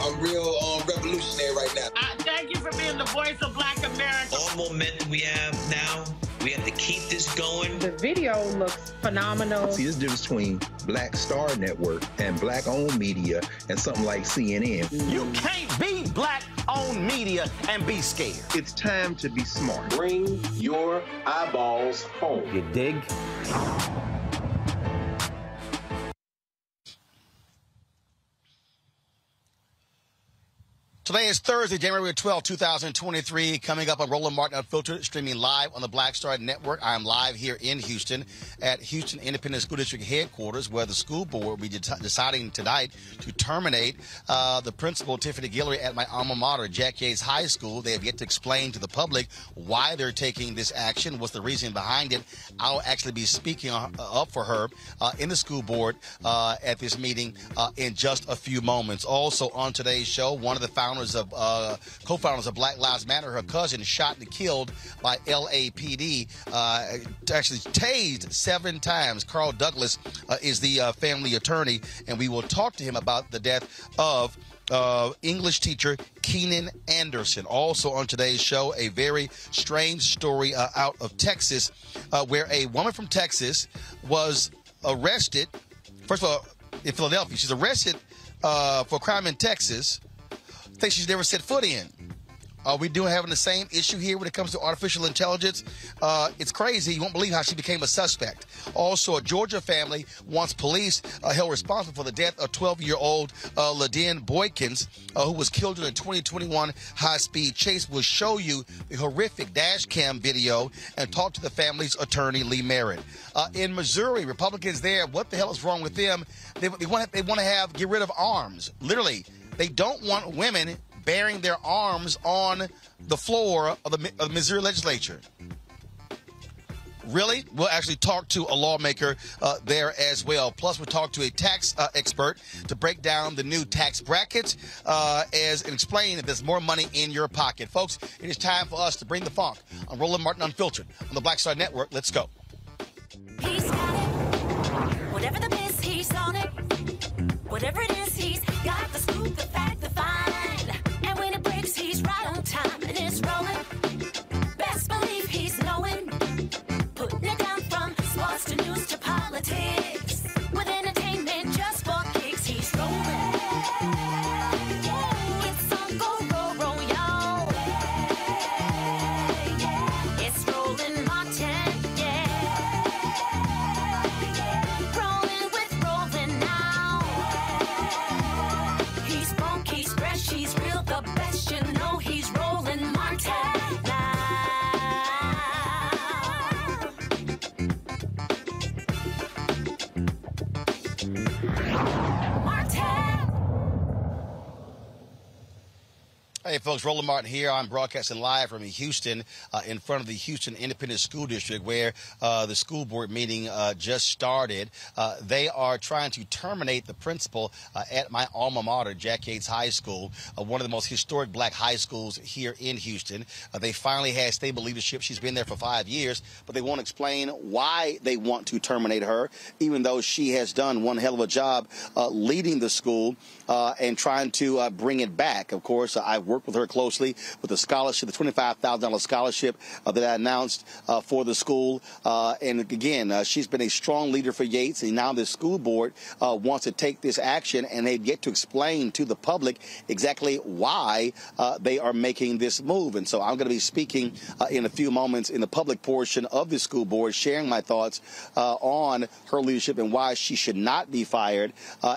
I'm real um, revolutionary right now. Uh, thank you for being the voice of Black America. All momentum we have now, we have to keep this going. The video looks phenomenal. See, this difference between Black Star Network and black owned media and something like CNN. You can't be black owned media and be scared. It's time to be smart. Bring your eyeballs home. You dig? Today is Thursday, January 12, 2023. Coming up on Roland Martin Unfiltered, streaming live on the Black Star Network. I am live here in Houston at Houston Independent School District headquarters, where the school board will be de- deciding tonight to terminate uh, the principal, Tiffany Guillory, at my alma mater, Jack Yates High School. They have yet to explain to the public why they're taking this action, what's the reason behind it. I'll actually be speaking uh, up for her uh, in the school board uh, at this meeting uh, in just a few moments. Also on today's show, one of the founders founders of uh, co-founders of Black Lives Matter. Her cousin shot and killed by LAPD, uh, actually tased seven times. Carl Douglas uh, is the uh, family attorney, and we will talk to him about the death of. Uh, English teacher Keenan Anderson. Also on today's show, a very strange story uh, out of Texas, uh, where a woman from Texas was arrested. First of all, in Philadelphia, she's arrested uh, for crime in Texas think she's never set foot in. Are we doing having the same issue here when it comes to artificial intelligence? Uh, it's crazy. You won't believe how she became a suspect. Also, a Georgia family wants police uh, held responsible for the death of 12-year-old uh, Boykins, uh, who was killed in a 2021 high-speed chase. We'll show you the horrific dash cam video and talk to the family's attorney, Lee Merritt. Uh, in Missouri, Republicans there, what the hell is wrong with them? They, they want to have get rid of arms. Literally, they don't want women bearing their arms on the floor of the, of the Missouri legislature. Really? We'll actually talk to a lawmaker uh, there as well. Plus, we'll talk to a tax uh, expert to break down the new tax brackets uh, as and explain if there's more money in your pocket. Folks, it is time for us to bring the funk on Roland Martin Unfiltered on the Black Star Network. Let's go. Whatever the he's on it. Whatever it is, beautiful. Folks, Roland Martin here. I'm broadcasting live from Houston uh, in front of the Houston Independent School District where uh, the school board meeting uh, just started. Uh, they are trying to terminate the principal uh, at my alma mater, Jack Yates High School, uh, one of the most historic black high schools here in Houston. they finally had stable leadership. She's been there for five years, but they won't explain why they want to terminate her, even though she has done one hell of a job leading the school and trying to bring it back. Of course, I've worked with her closely with the scholarship, the $25,000 scholarship uh, that I announced uh, for the school. Uh, and again, uh, she's been a strong leader for Yates, and now the school board uh, wants to take this action, and they've yet to explain to the public exactly why they are making this move. And so I'm going to be speaking in a few moments in the public portion of the school board, sharing my thoughts on her leadership and why she should not be fired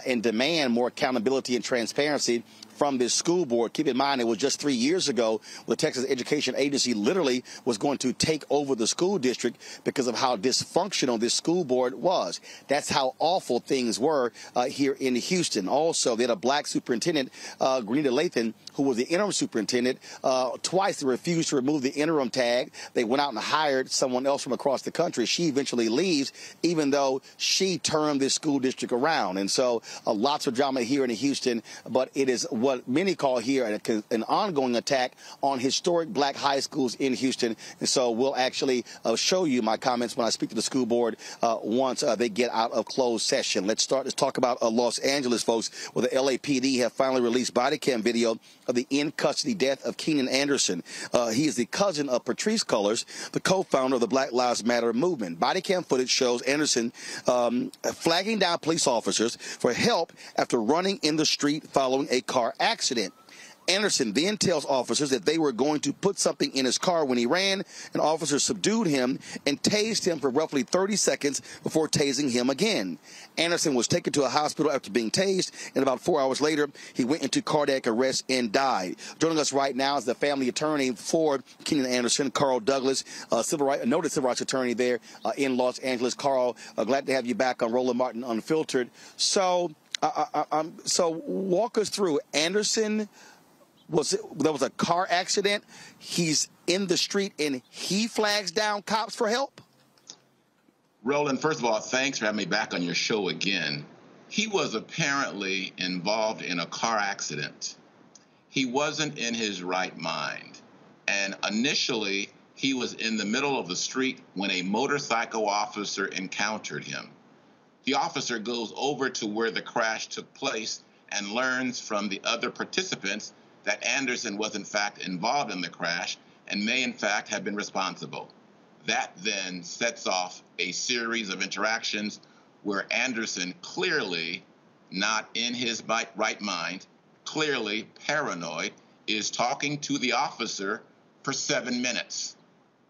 and demand more accountability and transparency from this school board. Keep in mind, it was just three years ago the Texas Education Agency literally was going to take over the school district because of how dysfunctional this school board was. That's how awful things were uh, here in Houston. Also, they had a black superintendent, uh, Grenita Lathan, who was the interim superintendent. Uh, twice they refused to remove the interim tag. They went out and hired someone else from across the country. She eventually leaves, even though she turned this school district around. And so, uh, lots of drama here in Houston, but it is what many call here an, ongoing attack on historic black high schools in Houston. And so, we'll actually uh, show you my comments when I speak to the school board uh, once uh, they get out of closed session. Let's start. Let's talk about uh, Los Angeles, folks, where the LAPD have finally released body cam video of the in custody death of Keenan Anderson. Uh, he is the cousin of Patrice Cullors, the co-founder of the Black Lives Matter movement. Body cam footage shows Anderson um, flagging down police officers for help after running in the street following a car accident. Anderson then tells officers that they were going to put something in his car when he ran, and officers subdued him and tased him for roughly 30 seconds before tasing him again. Anderson was taken to a hospital after being tased, and about four hours later, he went into cardiac arrest and died. Joining us right now is the family attorney for Keenan Anderson, Carl Douglas, a civil rights, noted civil rights attorney there uh, in Los Angeles. Carl, uh, glad to have you back on Roland Martin Unfiltered. So, uh, uh um, so walk us through Anderson was there was a car accident. He's in the street and he flags down cops for help. Roland, first of all, thanks for having me back on your show again. He was apparently involved in a car accident. He wasn't in his right mind. And initially, he was in the middle of the street when a motorcycle officer encountered him. The officer goes over to where the crash took place and learns from the other participants that Anderson was in fact involved in the crash and may in fact have been responsible. That then sets off a series of interactions where Anderson clearly not in his right mind, clearly paranoid, is talking to the officer for seven minutes.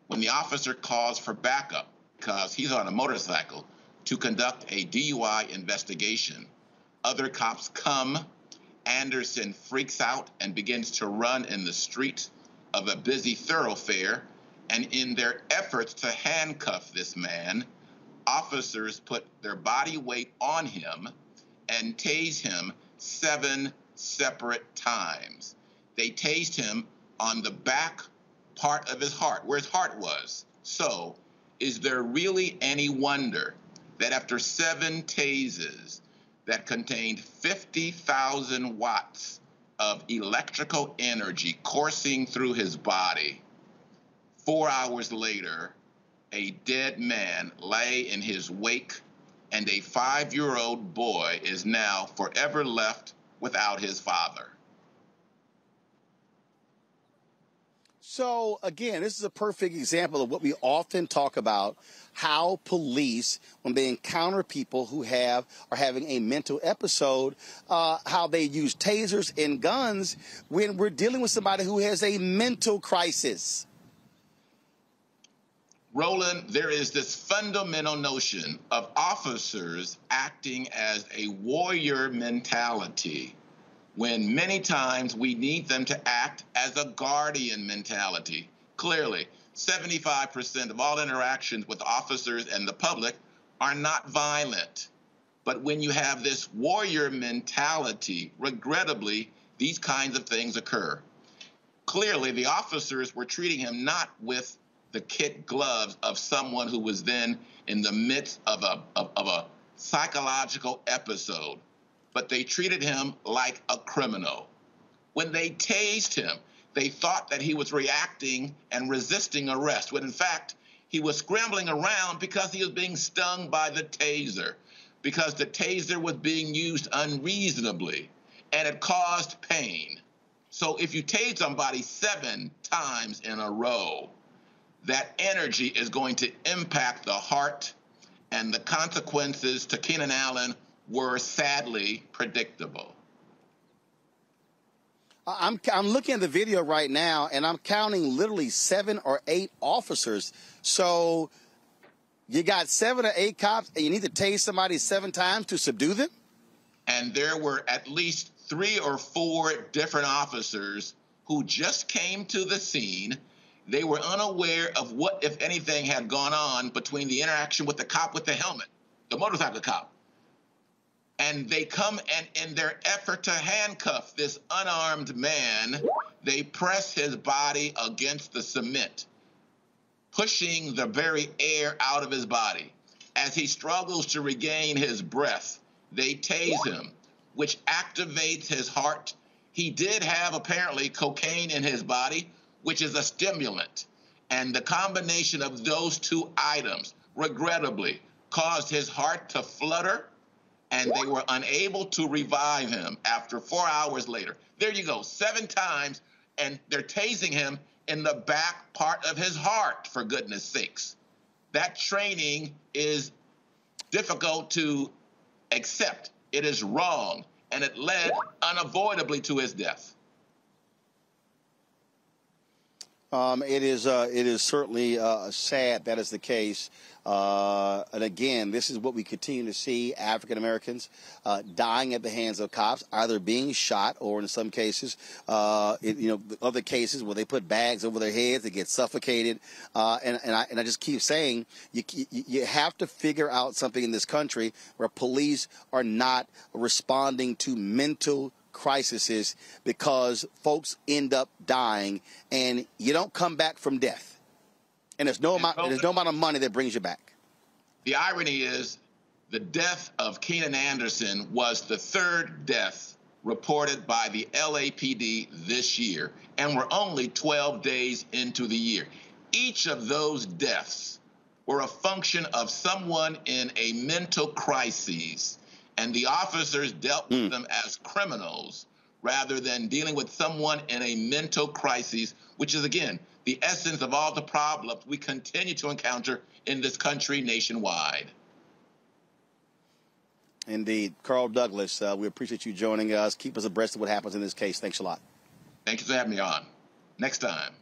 When the officer calls for backup because he's on a motorcycle to conduct a DUI investigation, other cops come Anderson freaks out and begins to run in the street of a busy thoroughfare. And in their efforts to handcuff this man, officers put their body weight on him and tase him seven separate times. They tased him on the back part of his heart, where his heart was. So, is there really any wonder that after seven tases, that contained 50,000 watts of electrical energy coursing through his body. Four hours later, a dead man lay in his wake, and a five year old boy is now forever left without his father. So, again, this is a perfect example of what we often talk about how police, when they encounter people who have are having a mental episode, uh, how they use tasers and guns when we're dealing with somebody who has a mental crisis. Roland, there is this fundamental notion of officers acting as a warrior mentality when many times we need them to act as a guardian mentality. Clearly, 75% of all interactions with officers and the public are not violent. But when you have this warrior mentality, regrettably, these kinds of things occur. clearly the officers were treating him not with the kit gloves of someone who was then in the midst of a, of, of a psychological episode, but they treated him like a criminal. When they tased him, they thought that he was reacting and resisting arrest, when in fact, he was scrambling around because he was being stung by the taser, because the taser was being used unreasonably and it caused pain. So if you tase somebody seven times in a row, that energy is going to impact the heart, and the consequences to Keenan Allen were sadly predictable. I'm I'm looking at the video right now, and I'm counting literally seven or eight officers. So you got seven or eight cops, and you need to tase somebody seven times to subdue them. And there were at least three or four different officers who just came to the scene they were unaware of what, if anything, had gone on between the interaction with the cop with the helmet, the motorcycle cop. And they come and, in their effort to handcuff this unarmed man, they press his body against the cement, pushing the very air out of his body. As he struggles to regain his breath, they tase him, which activates his heart. He did have apparently cocaine in his body, which is a stimulant. And the combination of those two items, regrettably, caused his heart to flutter, and they were unable to revive him after four hours later. There you go, seven times, and they're tasing him in the back part of his heart, for goodness sakes. That training is difficult to accept. It is wrong, and it led unavoidably to his death. Um, it is uh, it is certainly uh, sad that is the case. Uh, and again, this is what we continue to see African Americans uh, dying at the hands of cops, either being shot or in some cases, uh, it, you know, other cases where they put bags over their heads, they get suffocated. Uh, and, and, I, and I just keep saying you, you have to figure out something in this country where police are not responding to mental crises because folks end up dying and you don't come back from death. And there's no amount there's no amount of money that brings you back. The irony is the death of Keenan Anderson was the third death reported by the LAPD this year, and we're only 12 days into the year. Each of those deaths were a function of someone in a mental crisis and the officers dealt with mm. them as criminals rather than dealing with someone in a mental crisis, which is, again, the essence of all the problems we continue to encounter in this country nationwide. Indeed. Carl Douglas, uh, we appreciate you joining us. Keep us abreast of what happens in this case. Thanks a lot. Thank you for having me on. Next time.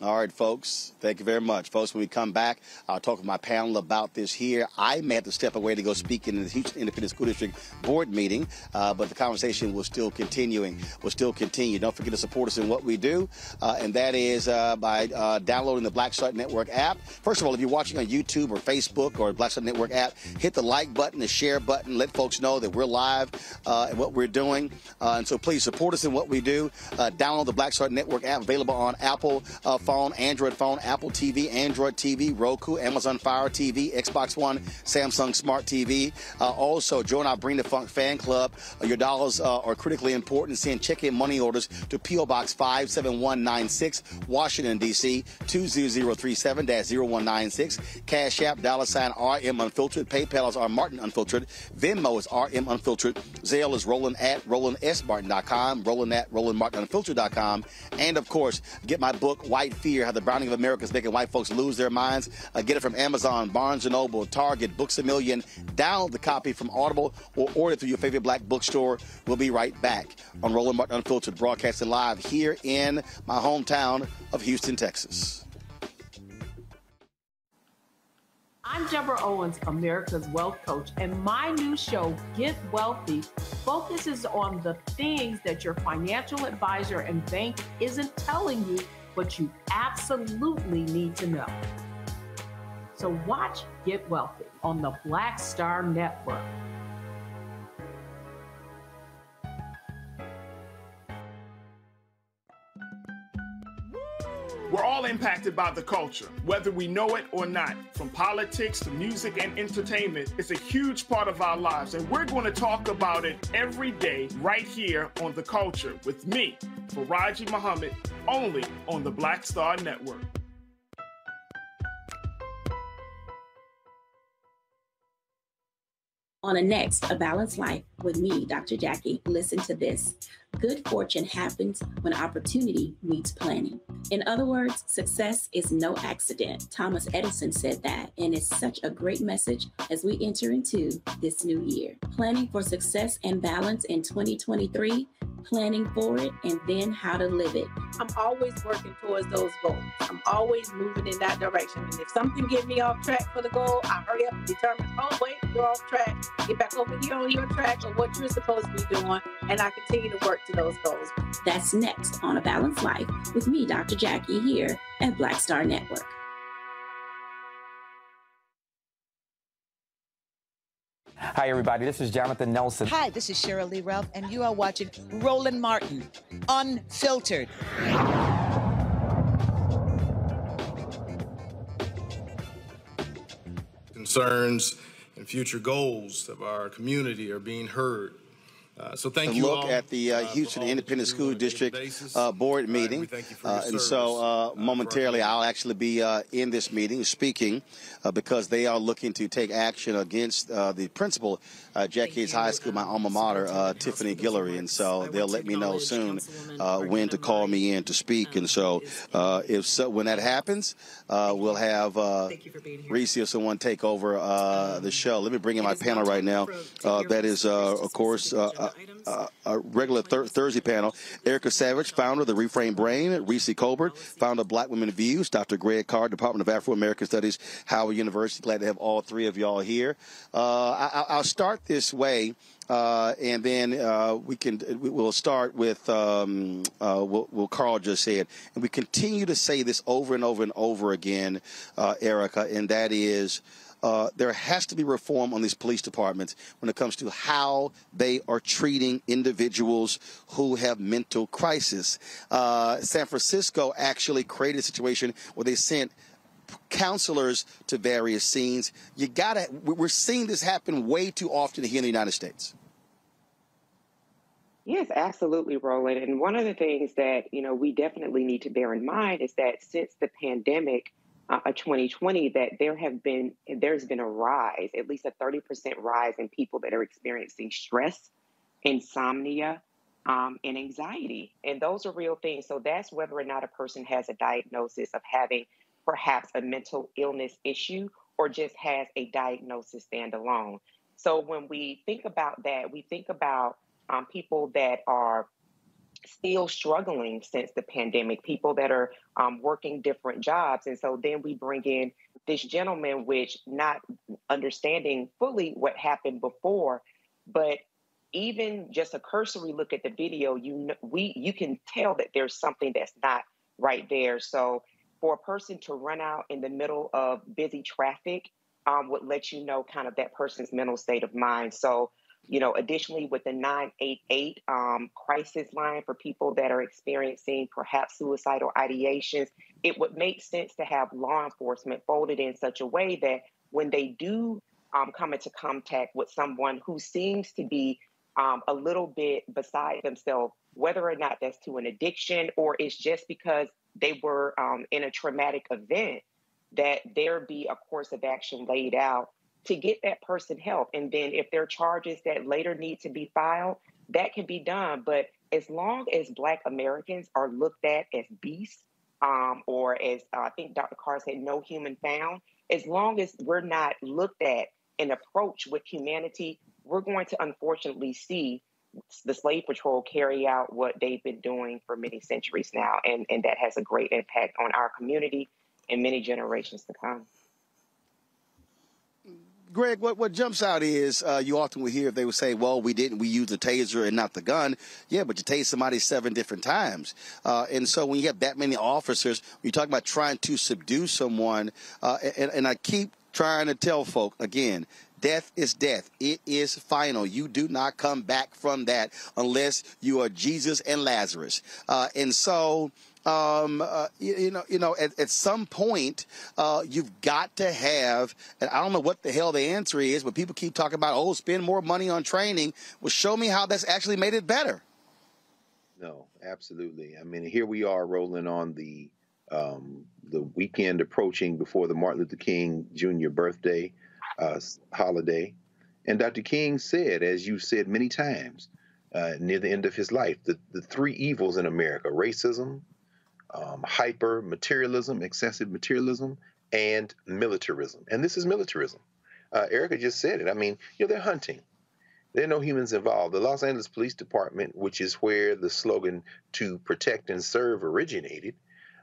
All right, folks. Thank you very much. Folks, when we come back, I'll talk with my panel about this here. I may have to step away to go speak in the Houston Independent School District Board meeting, uh, but the conversation will still continuing. Will still continue. Don't forget to support us in what we do, uh, and that is uh, by uh, downloading the Black Network app. First of all, if you're watching on YouTube or Facebook or Black Network app, hit the like button, the share button. Let folks know that we're live uh, and what we're doing. Uh, and so please support us in what we do. download the Black Network app available on Apple phone, Android phone, Apple TV, Android TV, Roku, Amazon Fire TV, Xbox One, Samsung Smart TV. Uh, also, join our Bring the Funk fan club. Uh, your dollars uh, are critically important. Send check-in money orders to P.O. Box 57196, Washington, D.C. 20037-0196. Cash App, dollar sign RM Unfiltered. PayPal is R Martin Unfiltered. Venmo is RM Unfiltered. Zelle is Roland at RolandSMartin.com. Roland at RolandMartinUnfiltered.com. And, of course, get my book, White Fear, How the Browning of America is Making White Folks Lose Their Minds. Uh, get it from Amazon, Barnes & Noble, Target, Books A Million. Download the copy from Audible or order through your favorite black bookstore. We'll be right back on Roland Martin Unfiltered, broadcasting live here in my hometown of Houston, Texas. I'm Deborah Owens, America's Wealth Coach, and my new show, Get Wealthy, focuses on the things that your financial advisor and bank isn't telling you but you absolutely need to know. So watch Get Wealthy on the Black Star Network. We're all impacted by the culture, whether we know it or not. From politics to music and entertainment, it's a huge part of our lives, and we're going to talk about it every day right here on The Culture with me, Faraji Muhammad, only on the Black Star Network. On a next, A Balanced Life with me, Dr. Jackie, listen to this. Good fortune happens when opportunity meets planning. In other words, success is no accident. Thomas Edison said that, and it's such a great message as we enter into this new year. Planning for success and balance in 2023 planning for it, and then how to live it. I'm always working towards those goals. I'm always moving in that direction. And if something gets me off track for the goal, I hurry up and determine, oh wait, you're off track. Get back over here on your track or what you're supposed to be doing, and I continue to work to those goals. That's next on A Balanced Life with me, Dr. Jackie, here at Black Star Network. Hi, everybody. This is Jonathan Nelson. Hi, this is Sheryl Lee Ralph, and you are watching Roland Martin, Unfiltered. Concerns and future goals of our community are being heard. Uh, so thank a you look all, at the uh, Houston Independent School District uh, board meeting, uh, and so uh, momentarily I'll actually be uh, in this meeting speaking uh, because they are looking to take action against uh, the principal uh, Jack Yates High School, my alma mater, uh, Tiffany Guillory, and so they'll let me know soon when to call me in to speak, and so if so, when that happens, we'll have Reecie or someone take over the show. Let me bring in my panel right now. that is, of course uh, a regular thir- Thursday panel. Erica Savage, founder of the Reframe Brain, Reecie Colbert, founder of Black Women Views, Dr. Greg Carr, Department of Afro American Studies, Howard University. Glad to have all three of y'all here. Uh, I- will start this way. Uh, and then uh, we can we'll start with um, uh, what, what, Carl just said, and we continue to say this over and over and over again, uh, Erica, and that is uh, there has to be reform on these police departments when it comes to how they are treating individuals who have mental crisis. Uh, San Francisco actually created a situation where they sent counselors to various scenes. You gotta, we're seeing this happen way too often here in the United States. Yes, absolutely, Roland. And one of the things that, you know, we definitely need to bear in mind is that since the pandemic, uh, 2020 that there have been there's been a rise, at least a 30% rise in people that are experiencing stress, insomnia, um, and anxiety, and those are real things. So that's whether or not a person has a diagnosis of having perhaps a mental illness issue or just has a diagnosis standalone. So when we think about that, we think about um, people that are still struggling since the pandemic, people that are um, working different jobs. And so then we bring in this gentleman, which not understanding fully what happened before, but even just a cursory look at the video, you know, we you can tell that there's something that's not right there. So for a person to run out in the middle of busy traffic um, would let you know kind of that person's mental state of mind. So you know, additionally, with the 988 um, crisis line for people that are experiencing perhaps suicidal ideations, it would make sense to have law enforcement folded in such a way that when they do um, come into contact with someone who seems to be um, a little bit beside themselves, whether or not that's to an addiction or it's just because they were um, in a traumatic event, that there be a course of action laid out to get that person help. And then if there are charges that later need to be filed, that can be done. But as long as Black Americans are looked at as beasts, um, or as uh, I think Dr. Carr said, no human found, as long as we're not looked at and approached with humanity, we're going to unfortunately see the slave patrol carry out what they've been doing for many centuries now. And, and that has a great impact on our community and many generations to come. Greg, what, what jumps out is uh, you often will hear if they would say, well, we didn't, we used the taser and not the gun. Yeah, but you tased somebody seven different times. Uh, and so when you have that many officers, you talk about trying to subdue someone, uh, and, and I keep trying to tell folk again, Death is death. It is final. You do not come back from that unless you are Jesus and Lazarus. Uh, and so um, uh, you, you, know, you know, at, at some point, uh, you've got to have, and I don't know what the hell the answer is, but people keep talking about, oh, spend more money on training. Well, show me how that's actually made it better. No, absolutely. I mean, here we are rolling on the um, the weekend approaching before the Martin Luther King Jr. birthday uh, holiday, and Dr. King said, as you said many times, uh, near the end of his life, the, the three evils in America: racism, um, hyper materialism, excessive materialism, and militarism. And this is militarism. Uh, Erica just said it. I mean, you know, they're hunting. There are no humans involved. The Los Angeles Police Department, which is where the slogan to protect and serve originated,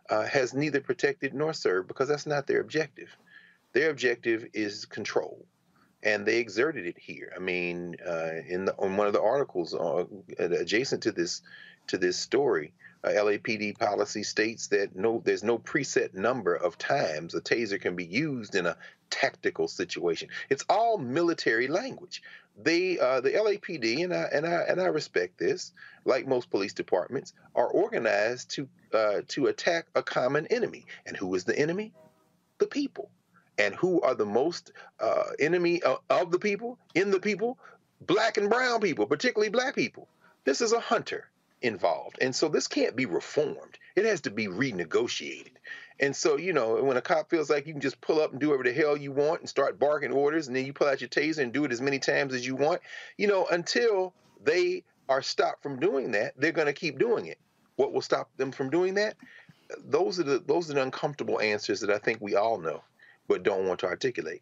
uh, has neither protected nor served because that's not their objective. Their objective is control. And they exerted it here. I mean, uh, in the, on one of the articles uh, adjacent to this to this story, uh, LAPD policy states that no, there's no preset number of times a taser can be used in a tactical situation. It's all military language. They, uh, the LAPD, and I and I and I respect this, like most police departments, are organized to uh, to attack a common enemy. And who is the enemy? The people. And who are the most uh, enemy of, of the people? In the people, black and brown people, particularly black people. This is a hunter involved. And so this can't be reformed. It has to be renegotiated. And so, you know, when a cop feels like you can just pull up and do whatever the hell you want and start barking orders, and then you pull out your taser and do it as many times as you want, you know, until they are stopped from doing that, they're going to keep doing it. What will stop them from doing that? Those are the those are the uncomfortable answers that I think we all know, but don't want to articulate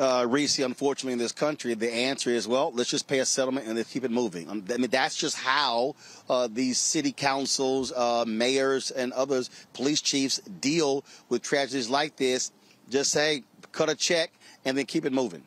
uh, Reecie, unfortunately, in this country, the answer is, well, let's just pay a settlement and let's keep it moving. Um, I mean, that's just how uh, these city councils, uh, mayors, and others, police chiefs deal with tragedies like this. Just say, cut a check and then keep it moving.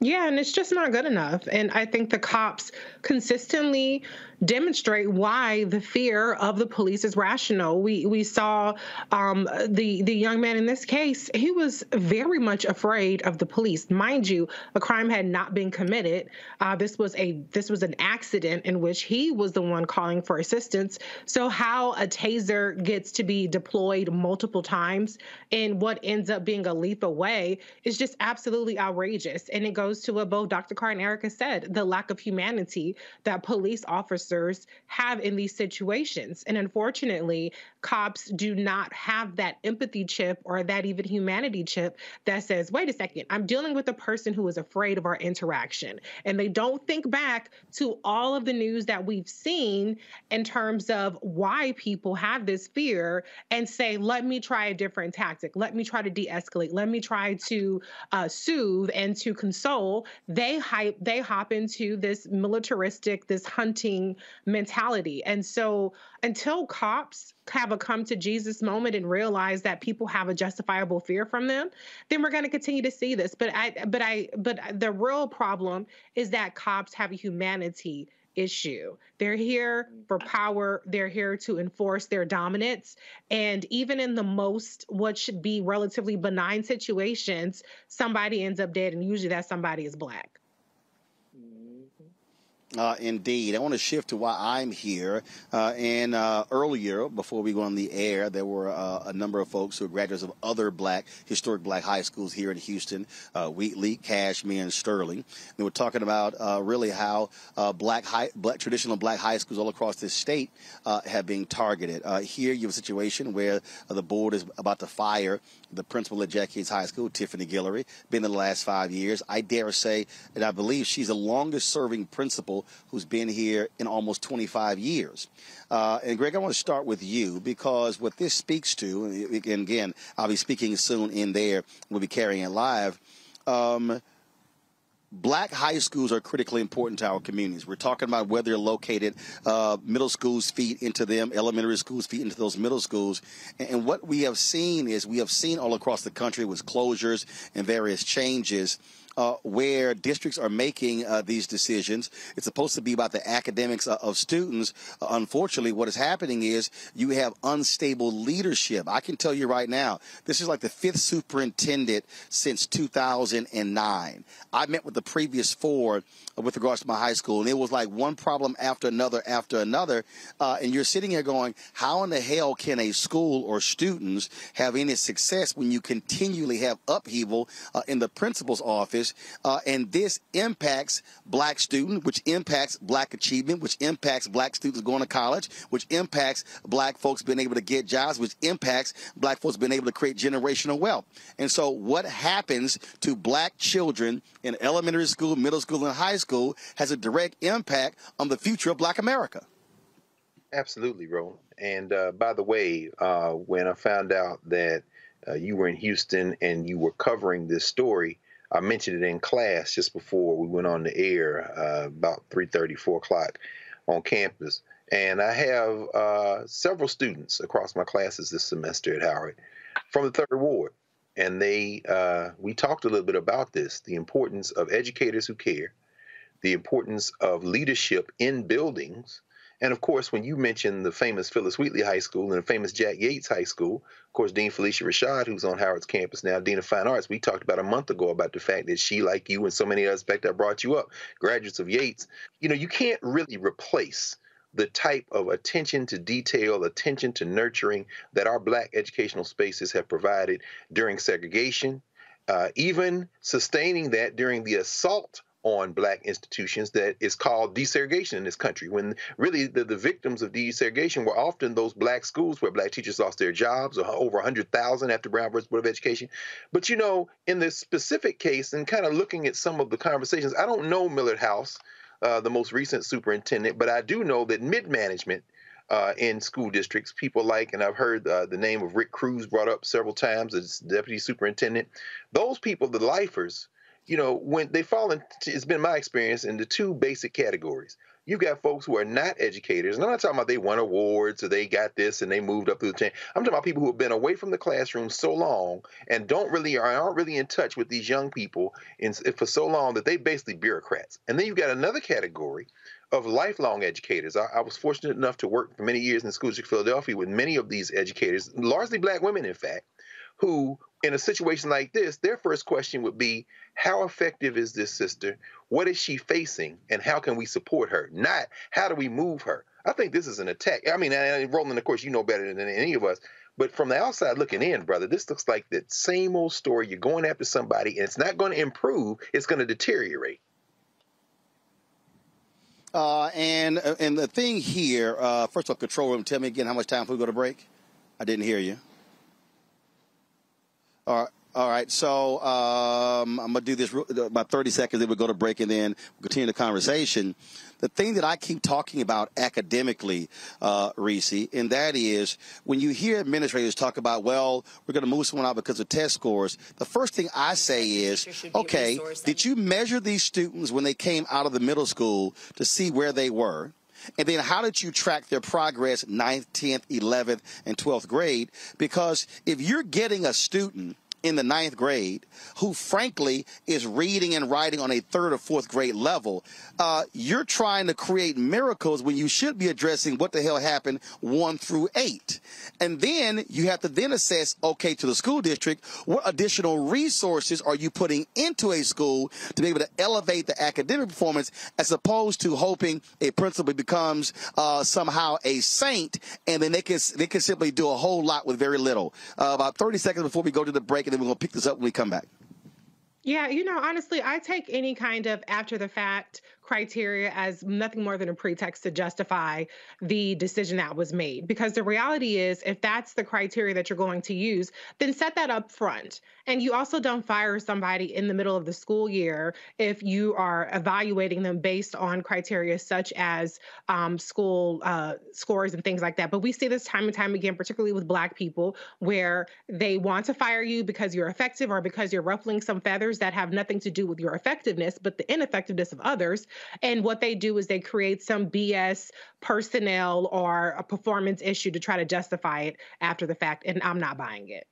Yeah, and it's just not good enough. And I think the cops consistently demonstrate why the fear of the police is rational. We we saw um, the the young man in this case. He was very much afraid of the police. Mind you, a crime had not been committed. Uh, this was a this was an accident in which he was the one calling for assistance. So how a taser gets to be deployed multiple times in what ends up being a lethal way is just absolutely outrageous. And it goes to what both Dr. Carr and Erica said: the lack of humanity that police officers officers have in these situations. And unfortunately, cops do not have that empathy chip or that even humanity chip that says, wait a second, I'm dealing with a person who is afraid of our interaction. And they don't think back to all of the news that we've seen in terms of why people have this fear and say, let me try a different tactic. Let me try to de escalate. Let me try to uh, soothe and to console. They hype, they hop into this militaristic, this hunting mentality. And so until cops have a come to Jesus moment and realize that people have a justifiable fear from them, then we're going to continue to see this. But I but I but the real problem is that cops have a humanity issue. They're here for power, they're here to enforce their dominance. And even in the most, what should be relatively benign situations, somebody ends up dead, and usually that somebody is black. Uh, indeed. I want to shift to why I'm here. Uh, and uh, earlier, before we go on the air, there were uh, a number of folks who are graduates of other black, historic black high schools here in Houston, uh, Wheatley, Kashmere, and Sterling. And They were talking about uh, really how black, high, black traditional black high schools all across this state have been targeted. here, you have a situation where the board is about to fire the principal at Jack Yates High School, Tiffany Guillory, been in the last five years. I dare say and I believe she's the longest serving principal who's been here in almost 25 years. Uh, and Greg, I want to start with you because what this speaks to, and again, I'll be speaking soon in there, we'll be carrying it live. Um, black high schools are critically important to our communities. We're talking about where they're located. Uh, middle schools feed into them, elementary schools feed into those middle schools. And, and, what we have seen is we have seen all across the country with closures and various changes uh, where districts are making uh, these decisions. It's supposed to be about the academics uh, of students. Unfortunately, what is happening is you have unstable leadership. I can tell you right now, this is like the fifth superintendent since 2009. I met with the previous four with regards to my high school, and it was like one problem after another after another. Uh, and you're sitting here going, how in the hell can a school or students have any success when you continually have upheaval uh, in the principal's office? Uh, and this impacts black students, which impacts black achievement, which impacts black students going to college, which impacts black folks being able to get jobs, which impacts black folks being able to create generational wealth. And so, what happens to black children in elementary school, middle school, and high school has a direct impact on the future of black America. Absolutely, Ro. And uh, by the way, uh, when I found out that uh, you were in Houston and you were covering this story, I mentioned it in class just before we went on the air, uh, about 3:30, 4 o'clock on campus. And I have uh, several students across my classes this semester at Howard from the third ward, and they uh, we talked a little bit about this: the importance of educators who care, the importance of leadership in buildings. And of course, when you mentioned the famous Phillis Wheatley High School and the famous Jack Yates High School, of course, Dean Phylicia Rashad, who's on Howard's campus now, Dean of Fine Arts, we talked about a month ago about the fact that she, like you and so many others, fact, I brought you up, graduates of Yates, you know, you can't really replace the type of attention to detail, attention to nurturing that our black educational spaces have provided during segregation, uh, even sustaining that during the assault on black institutions that is called desegregation in this country when really the, the victims of desegregation were often those black schools where black teachers lost their jobs or over 100000 after brown versus board of education but you know in this specific case and kind of looking at some of the conversations i don't know millard house uh, the most recent superintendent but i do know that mid-management uh, in school districts. People like, and I've heard uh, the name of Rick Cruz brought up several times as deputy superintendent. Those people, the lifers, you know, when they fall into, it's been my experience into two basic categories. You've got folks who are not educators, and I'm not talking about they won awards or they got this and they moved up through the chain. I'm talking about people who have been away from the classroom so long and don't really are aren't really in touch with these young people in, for so long that they basically bureaucrats. And then you've got another category of lifelong educators. I, I, was fortunate enough to work for many years in the school district of Philadelphia with many of these educators, largely black women, in fact, who, in a situation like this, their first question would be, How effective is this sister? What is she facing? And how can we support her? Not, How do we move her? I think this is an attack. I mean, and Roland, of course, you know better than any of us. But from the outside looking in, brother, this looks like that same old story. You're going after somebody, and it's not going to improve, it's going to deteriorate. Uh, and uh, and the thing here, uh, first of all, control room, tell me again how much time we go to break. I didn't hear you. All right. All right, so um, I'm gonna do this about 30 seconds. Then we'll go to break, and then we'll continue the conversation. The thing that I keep talking about academically, uh, Reecie, and that is when you hear administrators talk about, well, we're going to move someone out because of test scores. The first thing I say is, okay, did you measure these students when they came out of the middle school to see where they were? And then how did you track their progress 9th, 10th, 11th, and 12th grade? Because if you're getting a student in the ninth grade who frankly is reading and writing on a third or fourth grade level, uh, you're trying to create miracles when you should be addressing what the hell happened one through eight. And then you have to then assess, okay, to the school district, what additional resources are you putting into a school to be able to elevate the academic performance as opposed to hoping a principal becomes uh, somehow a saint and then they can, they can simply do a whole lot with very little. Uh, about 30 seconds before we go to the break then we're going to pick this up when we come back. Yeah, you know, honestly, I take any kind of after the fact criteria as nothing more than a pretext to justify the decision that was made. Because the reality is, if that's the criteria that you're going to use, then set that up front. And you also don't fire somebody in the middle of the school year if you are evaluating them based on criteria such as um, school uh, scores and things like that. But we see this time and time again, particularly with Black people, where they want to fire you because you're effective or because you're ruffling some feathers that have nothing to do with your effectiveness, but the ineffectiveness of others. And what they do is they create some BS personnel or a performance issue to try to justify it after the fact. And I'm not buying it.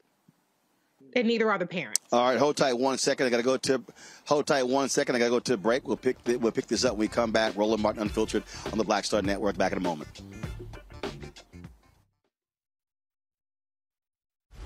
and neither are the parents. All right, hold tight one second. I got to go to hold tight one second. I got to go to a break. We'll pick the, we'll pick this up when we come back. Roland Martin Unfiltered on the Black Star Network. Back in a moment.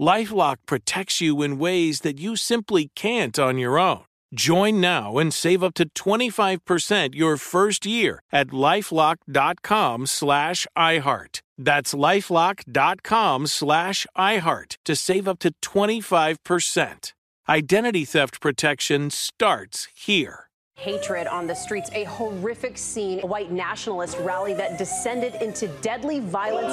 Lifelock protects you in ways that you simply can't on your own. Join now and save up to 25% your first year at lifelock.com slash iHeart. That's lifelock.com slash iHeart to save up to 25%. Identity theft protection starts here. Hatred on the streets, a horrific scene, a white nationalist rally that descended into deadly violence.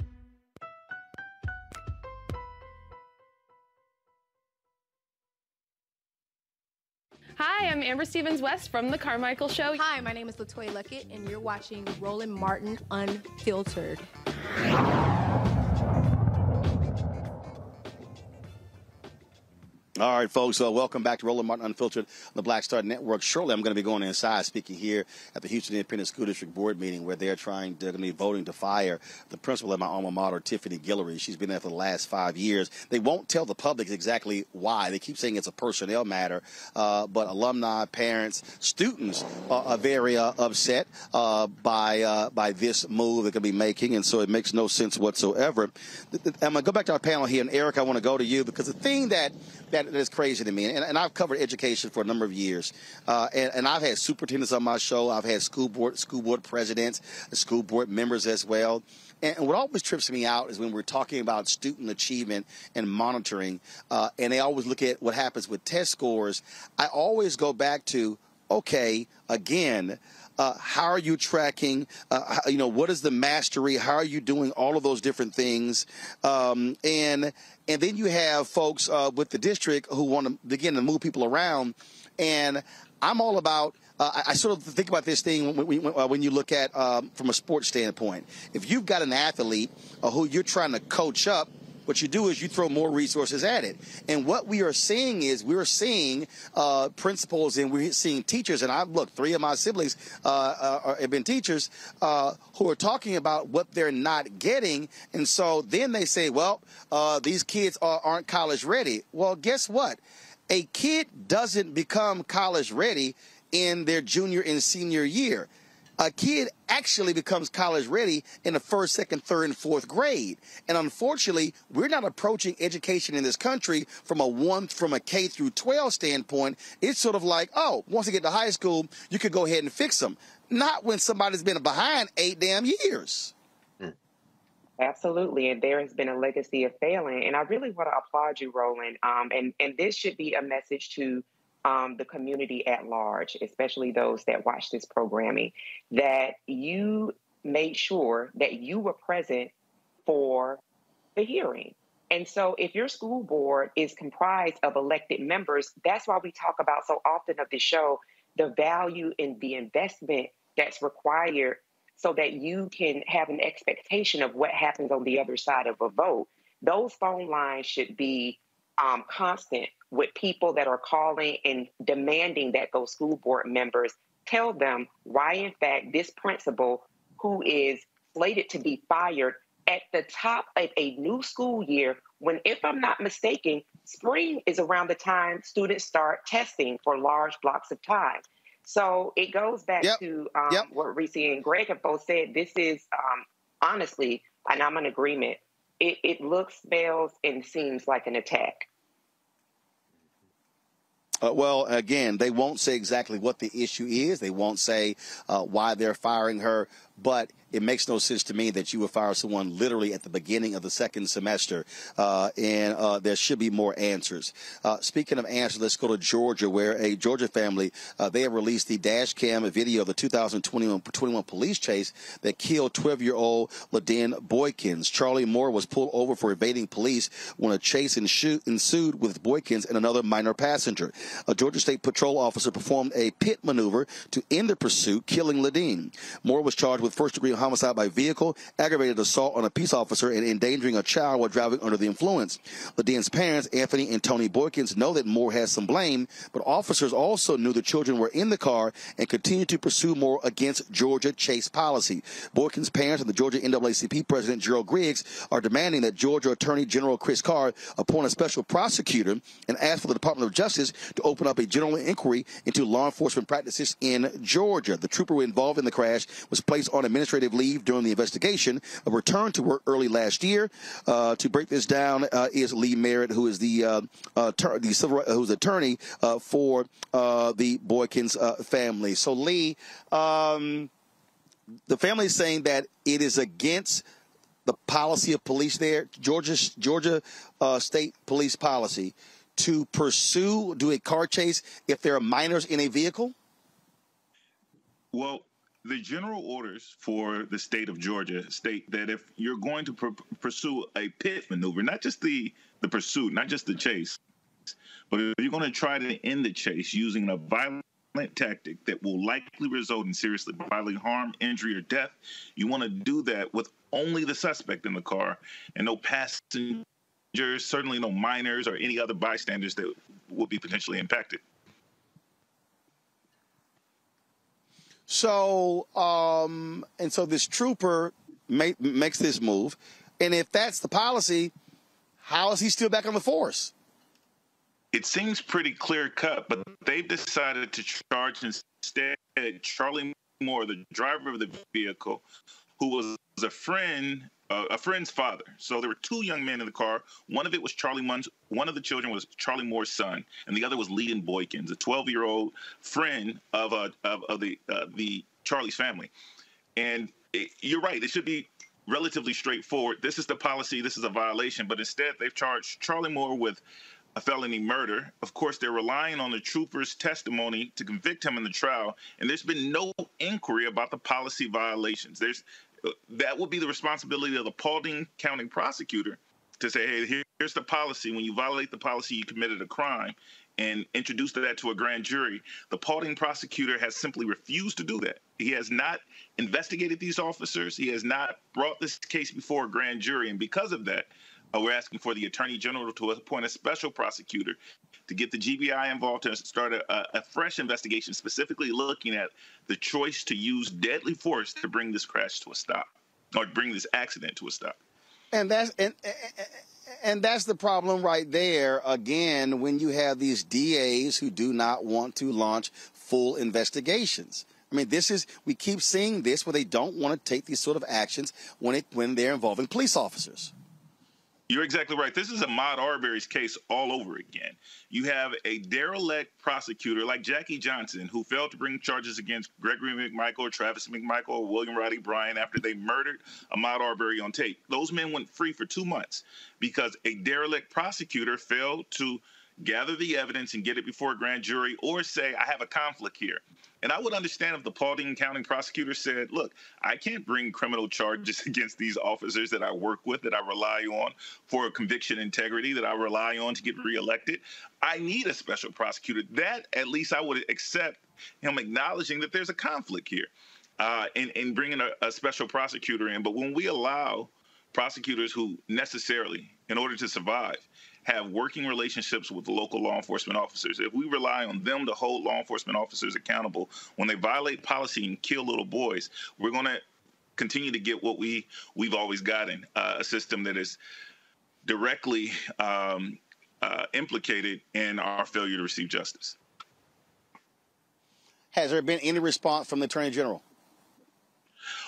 Hi, I'm Amber Stevens West from The Carmichael Show. Hi, my name is LeToya Luckett, and you're watching Roland Martin Unfiltered. All right, folks. Uh, welcome back to Roland Martin Unfiltered on the Black Star Network. Shortly, I'm going to be going inside, speaking here at the Houston Independent School District Board meeting, where they're trying to be voting to fire the principal at my alma mater, Tiffany Guillory. She's been there for the last five years. They won't tell the public exactly why. They keep saying it's a personnel matter, uh, but alumni, parents, students are, very uh, upset uh, by uh, by this move they're going to be making, and so it makes no sense whatsoever. I'm going to go back to our panel here, and Eric, I want to go to you because the thing that that is crazy to me. And, and I've covered education for a number of years, uh, and, and, I've had superintendents on my show. I've had school board school board presidents, school board members as well. And, and what always trips me out is when we're talking about student achievement and monitoring, uh, and they always look at what happens with test scores. I always go back to okay, again. Uh, how are you tracking? Uh, you know, what is the mastery? How are you doing all of those different things? Um, and and then you have folks uh, with the district who want to begin to move people around. And I'm all about. Uh, I, I, sort of think about this thing when, when, uh, when you look at um, from a sports standpoint. If you've got an athlete uh, who you're trying to coach up, what you do is you throw more resources at it. And what we are seeing is we're seeing uh, principals and we're seeing teachers. And I look, three of my siblings uh, uh, have been teachers uh, who are talking about what they're not getting. And so then they say, well, uh, these kids are, aren't college ready. Well, guess what? A kid doesn't become college ready in their junior and senior year a kid actually becomes college ready in the first, second, third, and fourth grade. And unfortunately, we're not approaching education in this country from a one from a K through 12 standpoint. It's sort of like, oh, once they get to high school, you could go ahead and fix them. Not when somebody's been behind eight damn years. Absolutely, and there has been a legacy of failing. And I really want to applaud you, Roland. Um, and and this should be a message to um, the community at large, especially those that watch this programming, that you made sure that you were present for the hearing. And so, if your school board is comprised of elected members, that's why we talk about so often of the show the value and the investment that's required so that you can have an expectation of what happens on the other side of a vote. Those phone lines should be um, constant with people that are calling and demanding that those school board members tell them why, in fact, this principal who is slated to be fired at the top of a new school year, when, if I'm not mistaken, spring is around the time students start testing for large blocks of time. So it goes back yep. to um, yep. what Reecie and Greg have both said. This is um, honestly, and I'm in agreement, it, it looks, smells, and seems like an attack. Uh, well, again, they won't say exactly what the issue is. They won't say uh, why they're firing her, but it makes no sense to me that you would fire someone literally at the beginning of the second semester, uh, and uh, there should be more answers. Uh, speaking of answers, let's go to Georgia, where a Georgia family uh, they have released the dash cam video of the 2021 police chase that killed 12-year-old Ladin Boykins. Charlie Moore was pulled over for evading police when a chase ensued with Boykins and another minor passenger. A Georgia State Patrol officer performed a pit maneuver to end the pursuit, killing Ladin. Moore was charged with first-degree homicide by vehicle, aggravated assault on a peace officer, and endangering a child while driving under the influence. Ladin's parents, Anthony and Tony Boykins, know that Moore has some blame, but officers also knew the children were in the car and continued to pursue Moore against Georgia chase policy. Boykins' parents and the Georgia NAACP president, Gerald Griggs, are demanding that Georgia Attorney General Chris Carr appoint a special prosecutor and ask for the Department of Justice to open up a general inquiry into law enforcement practices in Georgia. The trooper involved in the crash was placed on administrative leave during the investigation, a return to work early last year. Uh, to break this down uh, is Lee Merritt, who is the uh, uh the civil who's attorney for the Boykins family. So Lee, um, the family is saying that it is against the policy of police there, Georgia Georgia state police policy, to pursue do a car chase if there are minors in a vehicle. Well, the general orders for the state of Georgia state that if you're going to pr- pursue a pit maneuver, not just the the pursuit, not just the chase, but if you're going to try to end the chase using a violent tactic that will likely result in seriously bodily harm, injury, or death, you want to do that with only the suspect in the car and no passengers, certainly no minors or any other bystanders that would be potentially impacted. So, um, and so this trooper make, makes this move, and if that's the policy, how is he still back on the force? It seems pretty clear cut, but they've decided to charge instead Charlie Moore, the driver of the vehicle, who was a friend a friend's father. So there were two young men in the car. One of it was Charlie Munn's. One of the children was Charlie Moore's son, and the other was Leadon Boykins, a 12-year-old friend of uh, of, of the uh, the Charlie's family. And it, you're right; it should be relatively straightforward. This is the policy. This is a violation. But instead, they've charged Charlie Moore with a felony murder. Of course, they're relying on the trooper's testimony to convict him in the trial, and there's been no inquiry about the policy violations. There's that would be the responsibility of the Paulding County prosecutor to say, hey, here's the policy. When you violate the policy, you committed a crime and introduce that to a grand jury. The Paulding prosecutor has simply refused to do that. He has not investigated these officers. He has not brought this case before a grand jury. And because of that, uh, we're asking for the attorney general to appoint a special prosecutor to get the GBI involved to start a, a, fresh investigation, specifically looking at the choice to use deadly force to bring this crash to a stop or bring this accident to a stop. And that's and and that's the problem right there. Again, when you have these DAs who do not want to launch full investigations. I mean, this is we keep seeing this where they don't want to take these sort of actions when it when they're involving police officers. You're exactly right. This is Ahmaud Arbery's case all over again. You have a derelict prosecutor like Jackie Johnson who failed to bring charges against Gregory McMichael, Travis McMichael, or William Roddy Bryan after they murdered Ahmaud Arbery on tape. Those men went free for two months because a derelict prosecutor failed to gather the evidence and get it before a grand jury or say, I have a conflict here. And I would understand if the Paulding County prosecutor said, look, I can't bring criminal charges against these officers that I work with, that I rely on for conviction integrity, that I rely on to get reelected. I need a special prosecutor. That, at least, I would accept him acknowledging that there's a conflict here uh, and, and bringing a, a special prosecutor in. But when we allow prosecutors who necessarily, in order to survive, have working relationships with local law enforcement officers, if we rely on them to hold law enforcement officers accountable when they violate policy and kill little boys, we're going to continue to get what we we've always gotten uh, a system that is directly um, uh, implicated in our failure to receive justice. Has there been any response from the Attorney General?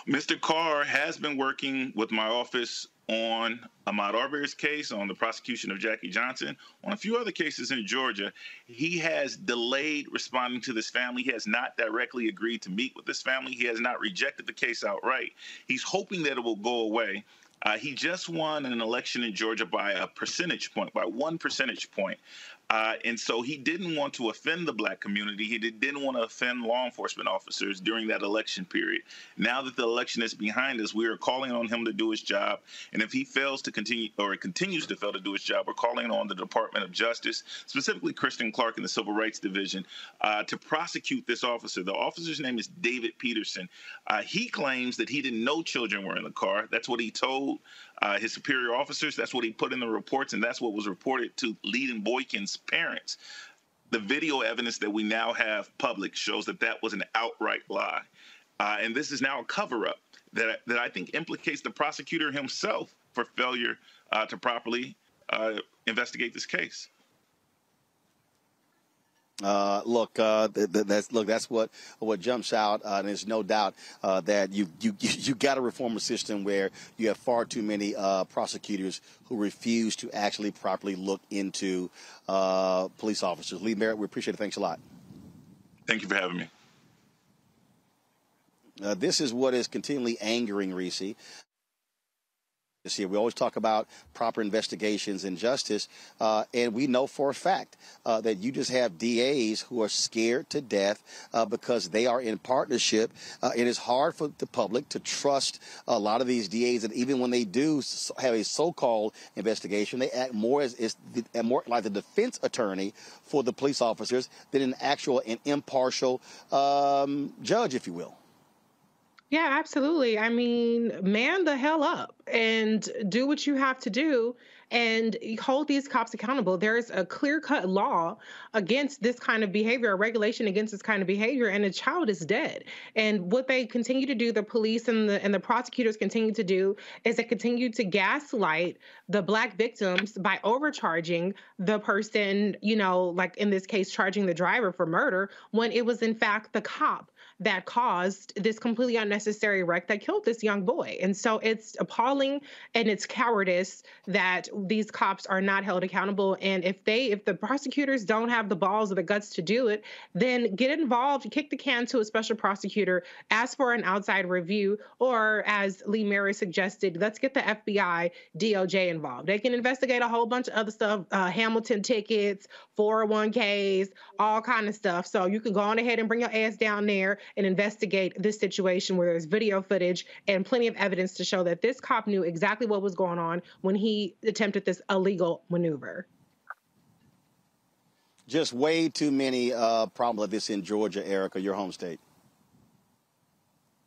Mr. Carr has been working with my office on Ahmaud Arbery's case, on the prosecution of Jackie Johnson, on a few other cases in Georgia. He has delayed responding to this family. He has not directly agreed to meet with this family. He has not rejected the case outright. He's hoping that it will go away. Uh, he just won an election in Georgia by a percentage point, by one percentage point. Uh, and so he didn't want to offend the black community. He did, not want to offend law enforcement officers during that election period. Now that the election is behind us, we are calling on him to do his job. And if he fails to continue or continues to fail to do his job, we're calling on the Department of Justice, specifically Kristen Clarke in the Civil Rights Division, uh, to prosecute this officer. The officer's name is David Peterson. Uh, he claims that he didn't know children were in the car. That's what he told uh, his superior officers. That's what he put in the reports, and that's what was reported to Leading Boykins' parents. The video evidence that we now have public shows that that was an outright lie. Uh, and this is now a cover up that, that I think implicates the prosecutor himself for failure uh, to properly uh, investigate this case. Uh, look, uh, th- th- that's look. That's what what jumps out, uh, and there's no doubt uh, that you you you got to reform a system where you have far too many uh, prosecutors who refuse to actually properly look into uh, police officers. Lee Merritt, we appreciate it. Thanks a lot. Thank you for having me. this is what is continually angering Reecie this. We always talk about proper investigations and justice, uh, and we know for a fact uh, that you just have DAs who are scared to death uh, because they are in partnership. Uh, it is hard for the public to trust a lot of these DAs, and even when they do have a so-called investigation, they act more as, as the, more like the defense attorney for the police officers than an actual and impartial um, judge, if you will. Yeah, absolutely. I mean, man the hell up and do what you have to do and hold these cops accountable. There's a clear cut law against this kind of behavior, a regulation against this kind of behavior, and a child is dead. And what they continue to do, the police and the and the prosecutors continue to do, is they continue to gaslight the black victims by overcharging the person, you know, like in this case, charging the driver for murder when it was in fact the cop that caused this completely unnecessary wreck that killed this young boy. And so it's appalling and it's cowardice that these cops are not held accountable. And if they, if the prosecutors don't have the balls or the guts to do it, then get involved, kick the can to a special prosecutor, ask for an outside review, or as Lee Merritt suggested, let's get the FBI, DOJ involved. They can investigate a whole bunch of other stuff, uh, Hamilton tickets, 401ks, all kind of stuff. So you can go on ahead and bring your ass down there and investigate this situation where there's video footage and plenty of evidence to show that this cop knew exactly what was going on when he attempted this illegal maneuver. Just way too many uh, problems like this in Georgia, Erica, your home state.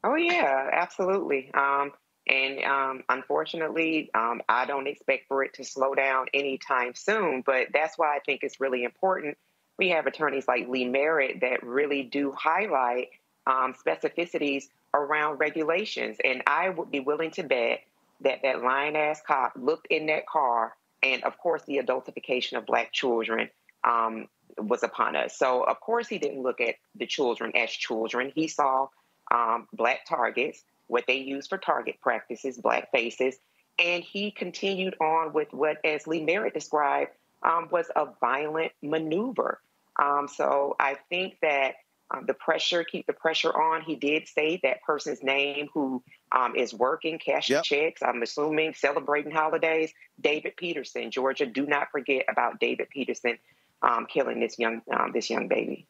Oh yeah, absolutely. Um, and um, unfortunately, um, I don't expect for it to slow down anytime soon. But that's why I think it's really important. We have attorneys like Lee Merritt that really do highlight um, specificities around regulations. And I would be willing to bet that that lion ass cop looked in that car, and of course, the adultification of black children um, was upon us. So, of course, he didn't look at the children as children. He saw um, black targets, what they use for target practices, black faces, and he continued on with what, as Lee Merritt described, um, was a violent maneuver. Um, so I think that um, the pressure, keep the pressure on. He did say that person's name who um, is working, cashing yep. checks, I'm assuming celebrating holidays. David Peterson, Georgia. Do not forget about David Peterson um, killing this young um, this young baby.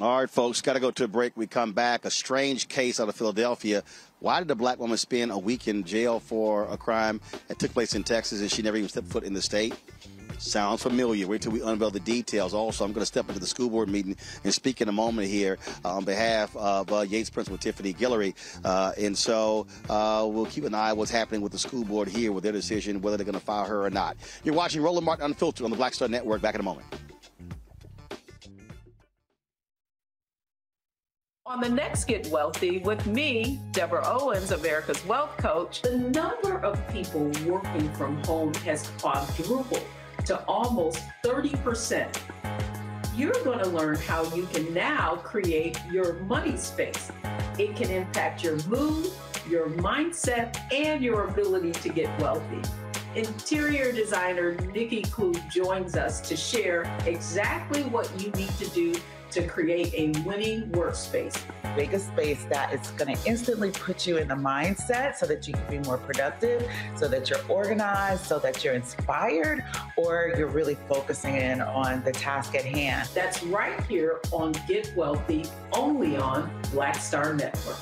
All right, folks, got to go to a break. We come back. A strange case out of Philadelphia. Why did a black woman spend a week in jail for a crime that took place in Texas and she never even stepped foot in the state? Sounds familiar. Wait till we unveil the details. Also, I'm going to step into the school board meeting and speak in a moment here uh, on behalf of uh, Yates Principal Tiffany Guillory. Uh, and so uh, we'll keep an eye on what's happening with the school board here with their decision whether they're going to fire her or not. You're watching Roland Martin Unfiltered on the Black Star Network. Back in a moment. On the next Get Wealthy with me, Deborah Owens, America's Wealth Coach, the number of people working from home has quadrupled to almost 30%. You're going to learn how you can now create your money space. It can impact your mood, your mindset, and your ability to get wealthy. Interior designer Nikki Klug joins us to share exactly what you need to do to create a winning workspace. Make a space that is going to instantly put you in the mindset so that you can be more productive, so that you're organized, so that you're inspired, or you're really focusing in on the task at hand. That's right here on Get Wealthy, only on Black Star Network.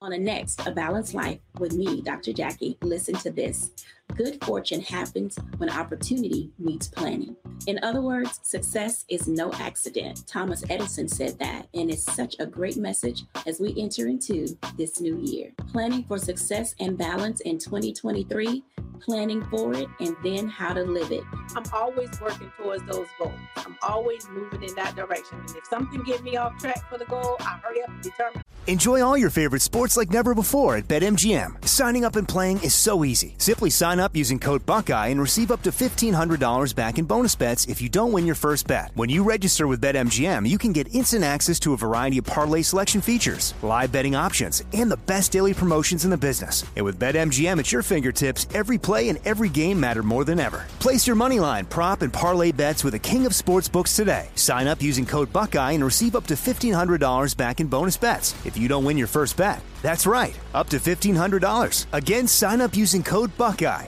On the next A Balanced Life with me, Dr. Jackie, listen to this. Good fortune happens when opportunity meets planning. In other words, success is no accident. Thomas Edison said that, and it's such a great message as we enter into this new year. Planning for success and balance in 2023, planning for it, and then how to live it. I'm always working towards those goals. I'm always moving in that direction. And if something gets me off track for the goal, I hurry up and determine. Enjoy all your favorite sports like never before at BetMGM. Signing up and playing is so easy. Simply sign up using code Buckeye and receive up to $1,500 back in bonus bets if you don't win your first bet. When you register with BetMGM, you can get instant access to a variety of parlay selection features, live betting options, and the best daily promotions in the business. And with BetMGM at your fingertips, every play and every game matter more than ever. Place your money line, prop, and parlay bets with the king of sportsbooks today. Sign up using code Buckeye and receive up to $1,500 back in bonus bets if you don't win your first bet. That's right, up to $1,500. Again, sign up using code Buckeye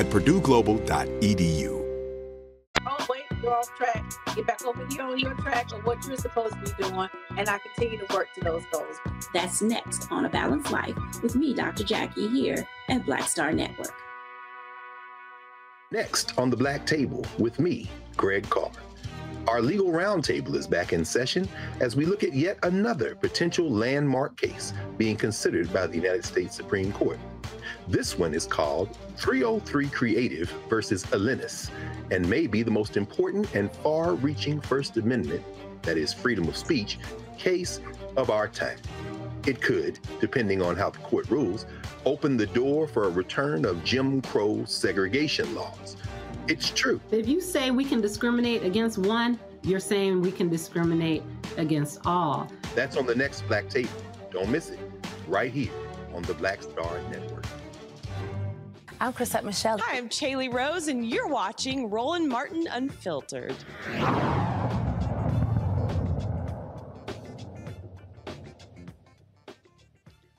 at purdueglobal.edu. Oh, wait, you're off track. Get back over here on your track of what you're supposed to be doing, and I continue to work to those goals. That's next on A Balanced Life with me, Dr. Jackie, here at Black Star Network. Next on the Black Table with me, Greg Carr. Our legal roundtable is back in session as we look at yet another potential landmark case being considered by the United States Supreme Court. This one is called 303 Creative versus Elenis and may be the most important and far reaching First Amendment, that is, freedom of speech, case of our time. It could, depending on how the court rules, open the door for a return of Jim Crow segregation laws. It's true. If you say we can discriminate against one, you're saying we can discriminate against all. That's on the next Black Table. Don't miss it. Right here on the Black Star Network. I'm Chrisette Michele. Hi, I'm Chaley Rose, and you're watching Roland Martin Unfiltered.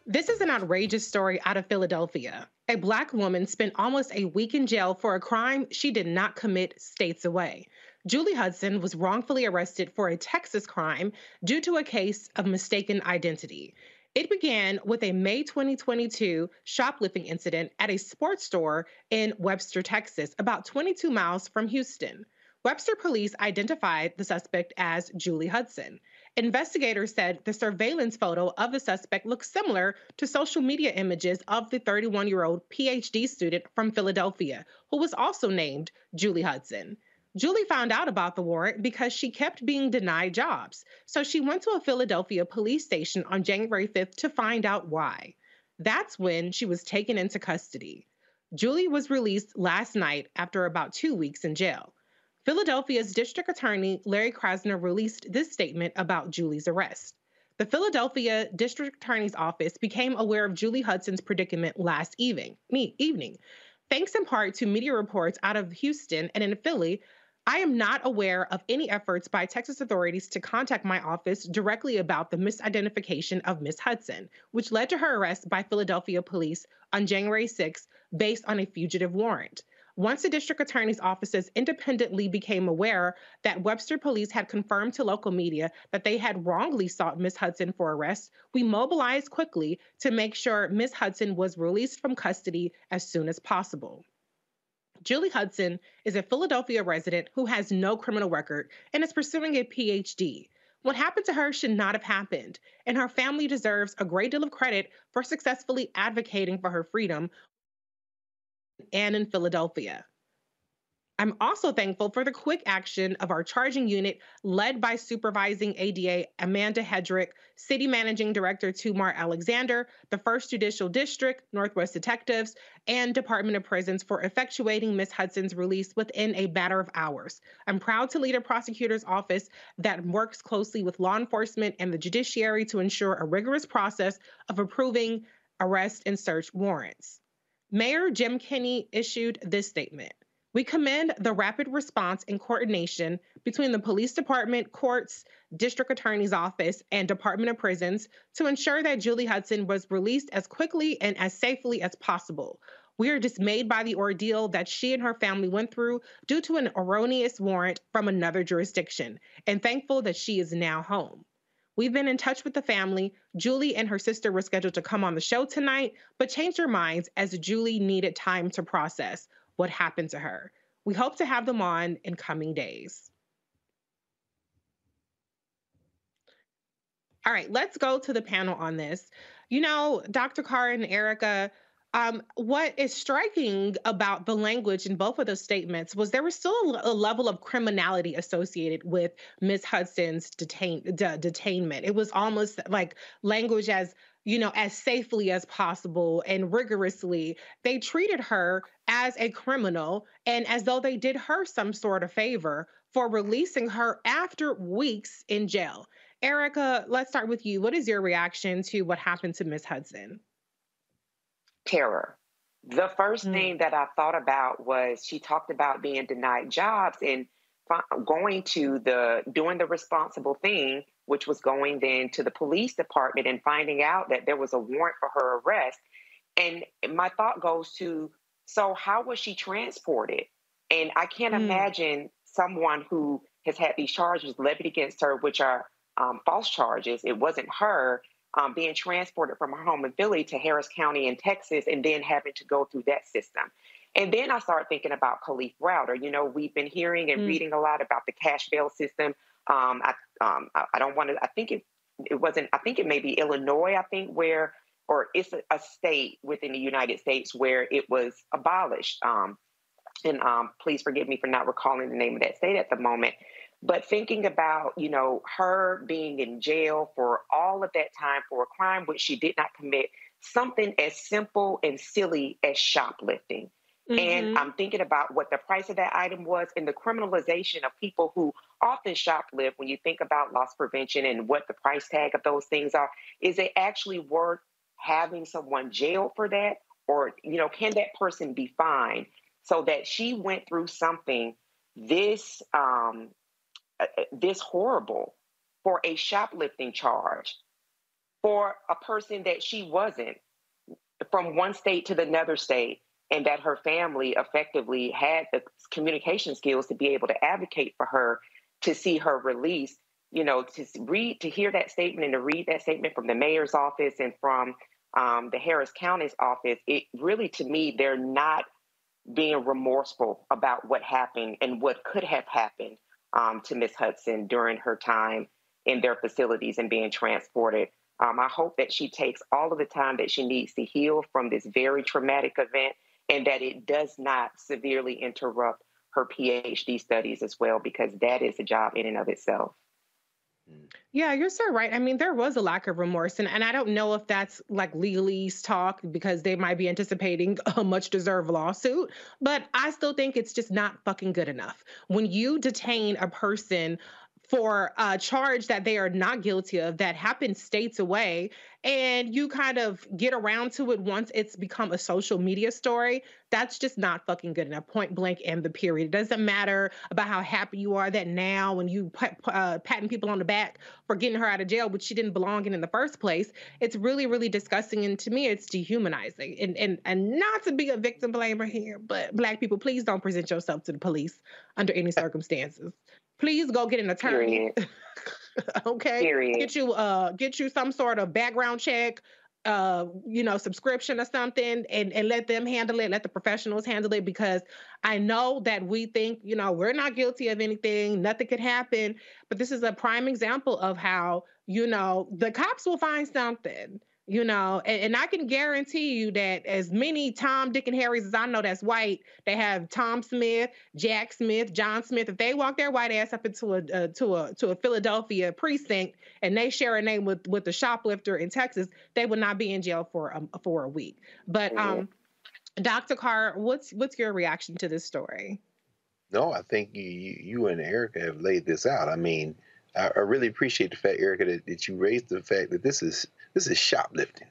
This is an outrageous story out of Philadelphia. A black woman spent almost a week in jail for a crime she did not commit states away. Julie Hudson was wrongfully arrested for a Texas crime due to a case of mistaken identity. It began with a May 2022 shoplifting incident at a sports store in Webster, Texas, about 22 miles from Houston. Webster police identified the suspect as Julie Hudson. Investigators said the surveillance photo of the suspect looked similar to social media images of the 31 year old PhD student from Philadelphia, who was also named Julie Hudson. Julie found out about the warrant because she kept being denied jobs. So she went to a Philadelphia police station on January 5th to find out why. That's when she was taken into custody. Julie was released last night after about two weeks in jail. Philadelphia's district attorney, Larry Krasner, released this statement about Julie's arrest. The Philadelphia District Attorney's Office became aware of Julie Hudson's predicament last evening, me, evening, thanks in part to media reports out of Houston and in Philly I am not aware of any efforts by Texas authorities to contact my office directly about the misidentification of Miss Hudson, which led to her arrest by Philadelphia police on January 6 based on a fugitive warrant. Once the district attorney's offices independently became aware that Webster police had confirmed to local media that they had wrongly sought Miss Hudson for arrest, we mobilized quickly to make sure Miss Hudson was released from custody as soon as possible. Julie Hudson is a Philadelphia resident who has no criminal record and is pursuing a PhD. What happened to her should not have happened, and her family deserves a great deal of credit for successfully advocating for her freedom and in Philadelphia. I'm also thankful for the quick action of our charging unit led by supervising ADA Amanda Hedrick, City Managing Director Tumar Alexander, the 1st Judicial District, Northwest Detectives, and Department of Prisons for effectuating Ms. Hudson's release within a matter of hours. I'm proud to lead a prosecutor's office that works closely with law enforcement and the judiciary to ensure a rigorous process of approving arrest and search warrants. Mayor Jim Kenney issued this statement. We commend the rapid response and coordination between the police department, courts, district attorney's office, and Department of Prisons to ensure that Julie Hudson was released as quickly and as safely as possible. We are dismayed by the ordeal that she and her family went through due to an erroneous warrant from another jurisdiction, and thankful that she is now home. We've been in touch with the family. Julie and her sister were scheduled to come on the show tonight, but changed their minds as Julie needed time to process what happened to her. We hope to have them on in coming days. All right, let's go to the panel on this. You know, Dr. Carr and Erica, um, what is striking about the language in both of those statements was there was still a, level of criminality associated with Miss Hudson's detain, de- detainment. It was almost like language as you know, as safely as possible and rigorously. They treated her as a criminal and as though they did her some sort of favor for releasing her after weeks in jail. Erica, let's start with you. What is your reaction to what happened to Miss Hudson? Terror. The first mm. thing that I thought about was she talked about being denied jobs and going to the doing the responsible thing which was going then to the police department and finding out that there was a warrant for her arrest. And my thought goes to so, how was she transported? And I can't mm. imagine someone who has had these charges levied against her, which are um, false charges. It wasn't her um, being transported from her home in Philly to Harris County in Texas and then having to go through that system. And then I started thinking about Kalief Browder. You know, we've been hearing and mm. reading a lot about the cash bail system. Um, I, um, I, I don't want to. I think it it wasn't. I think it may be Illinois. I think where or it's a, a state within the United States where it was abolished. Um, and um, please forgive me for not recalling the name of that state at the moment. But thinking about, you know, her being in jail for all of that time for a crime which she did not commit, something as simple and silly as shoplifting. Mm-hmm. And I'm thinking about what the price of that item was and the criminalization of people who often shoplift when you think about loss prevention and what the price tag of those things are. Is it actually worth having someone jailed for that? Or, you know, can that person be fined so that she went through something this um, uh, uh, this horrible for a shoplifting charge for a person that she wasn't from one state to the another state and that her family effectively had the communication skills to be able to advocate for her to see her release you know to read to hear that statement and to read that statement from the mayor's office and from um, the harris county's office it really to me they're not being remorseful about what happened and what could have happened um, to miss hudson during her time in their facilities and being transported. Um, i hope that she takes all of the time that she needs to heal from this very traumatic event and that it does not severely interrupt her PhD studies as well, because that is a job in and of itself. Yeah, you're so right. I mean, there was a lack of remorse, and, and I don't know if that's like legalese talk because they might be anticipating a much deserved lawsuit, but I still think it's just not fucking good enough. When you detain a person for a charge that they are not guilty of that happened states away and you kind of get around to it once it's become a social media story that's just not fucking good enough point blank and the period. It doesn't matter about how happy you are that now when you uh, patting people on the back for getting her out of jail which she didn't belong in in the first place it's really really disgusting and to me it's dehumanizing. And and and not to be a victim blamer here but black people please don't present yourself to the police under any circumstances please go get an attorney. okay. Period. Get you uh get you some sort of background check, uh, you know, subscription or something and, and let them handle it, let the professionals handle it because I know that we think, you know, we're not guilty of anything, nothing could happen. But this is a prime example of how, you know, the cops will find something you know and, and, i can guarantee you that as many tom dick and harrys as i know that's white they have tom smith jack smith john smith if they walk their white ass up into a uh, to a to a philadelphia precinct and they share a name with with the shoplifter in texas they would not be in jail for um, for a week. But um dr carr what's what's your reaction to this story? No i think you you and erica have laid this out. I mean I, I really appreciate the fact, Erica, that, that you raised the fact that this is this is shoplifting.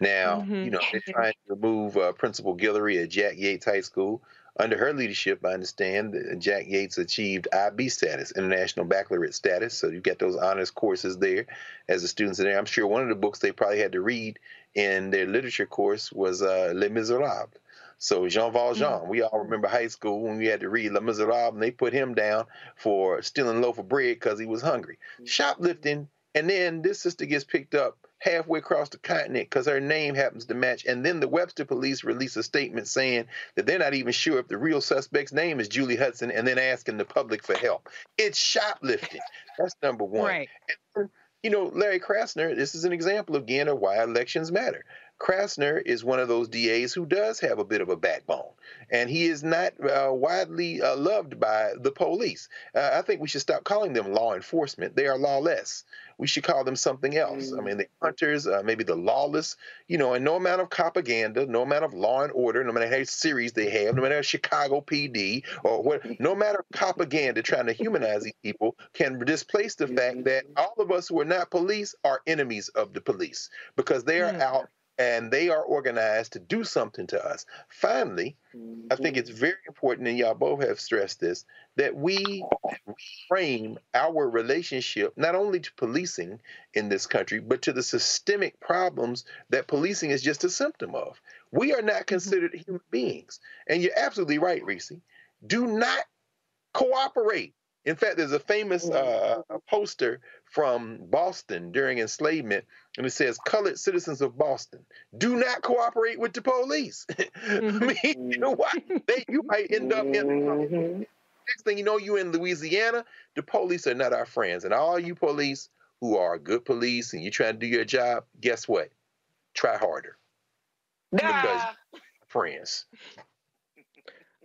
Now, mm-hmm. you know, they're trying to remove uh, Principal Guillory at Jack Yates High School. Under her leadership, I understand Jack Yates achieved IB status, International Baccalaureate status. So you get those honors courses there as the students are there. I'm sure one of the books they probably had to read in their literature course was uh, Les Miserables. So Jean Valjean, mm-hmm. we all remember high school when we had to read Les Miserables, and they put him down for stealing a loaf of bread because he was hungry. Mm-hmm. Shoplifting, and then this sister gets picked up halfway across the continent because her name happens to match. And then the Webster police release a statement saying that they're not even sure if the real suspect's name is Julie Hudson and then asking the public for help. It's shoplifting. That's number one. Right. And, you know, Larry Krasner, this is an example again of why elections matter. Krasner is one of those DAs who does have a bit of a backbone, and he is not uh, widely uh, loved by the police. Uh, I think we should stop calling them law enforcement. They are lawless. We should call them something else. Mm. I mean, the hunters, uh, maybe the lawless, you know, and no amount of propaganda, no amount of law and order, no matter how series they have, no matter how Chicago PD or what, no matter propaganda trying to humanize these people can displace the fact that all of us who are not police are enemies of the police because they are mm. out and they are organized to do something to us. Finally, mm-hmm. I think it's very important, and y'all both have stressed this, that we frame our relationship not only to policing in this country, but to the systemic problems that policing is just a symptom of. We are not mm-hmm. considered human beings. And you're absolutely right, Reese. Do not cooperate. In fact, there's a famous uh, poster from Boston during enslavement, and it says, "Colored citizens of Boston, do not cooperate with the police." Mm-hmm. I mean, you know what? They, you might end up in. Mm-hmm. Next thing you know, you're in Louisiana. The police are not our friends, and all you police who are good police and you're trying to do your job, guess what? Try harder. Nah. Because friends.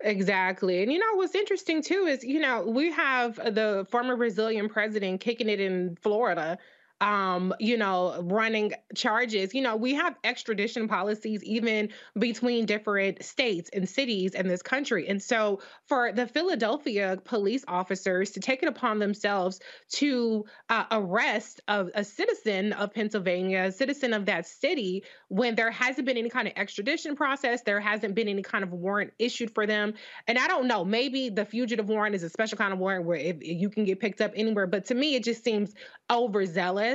Exactly. And you know what's interesting too is, you know, we have the former Brazilian president kicking it in Florida um, you know, running charges. You know, we have extradition policies even between different states and cities in this country. And so for the Philadelphia police officers to take it upon themselves to uh, arrest a, a citizen of Pennsylvania, a citizen of that city, when there hasn't been any kind of extradition process, there hasn't been any kind of warrant issued for them. And I don't know, maybe the fugitive warrant is a special kind of warrant where you can get picked up anywhere. But to me, it just seems overzealous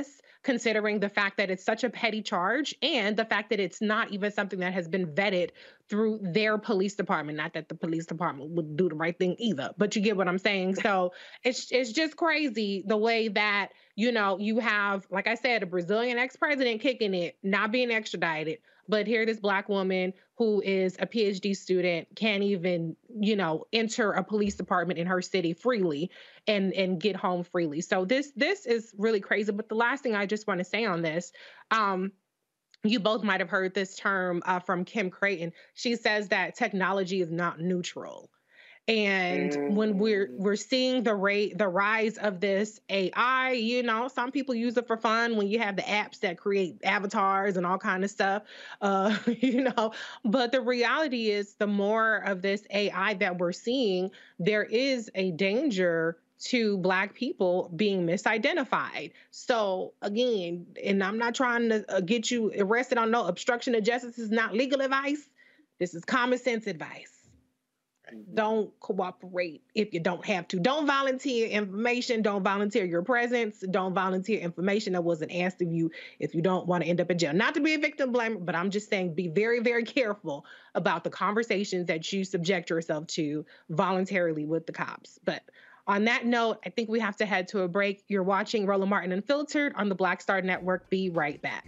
considering the fact that it's such a petty charge and the fact that it's not even something that has been vetted through their police department. Not that the police department would do the right thing either, but you get what I'm saying. So it's it's just crazy the way that you know you have, like I said, a Brazilian ex-president kicking it, not being extradited, but here this black woman who is a PhD student can't even, you know, enter a police department in her city freely and and get home freely. So this this is really crazy. But the last thing I just want to say on this, um, you both might have heard this term uh, from Kim Creighton. She says that technology is not neutral. And when we're mm. we're seeing the rate the rise of this AI, you know, some people use it for fun when you have the apps that create avatars and all kind of stuff, uh, you know. But the reality is, the more of this AI that we're seeing, there is a danger to black people being misidentified. So again, and I'm not trying to uh, get you arrested on no obstruction of justice. Is not legal advice. This is common sense advice. Don't cooperate if you don't have to. Don't volunteer information. Don't volunteer your presence. Don't volunteer information that wasn't asked of you if you don't want to end up in jail. Not to be a victim blamer, but I'm just saying be very, very careful about the conversations that you subject yourself to voluntarily with the cops. But on that note, I think we have to head to a break. You're watching Roland Martin Unfiltered on the Black Star Network. Be right back.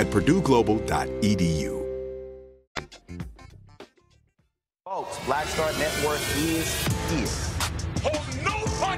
at purdueglobal.edu. Folks, Black Star is punches.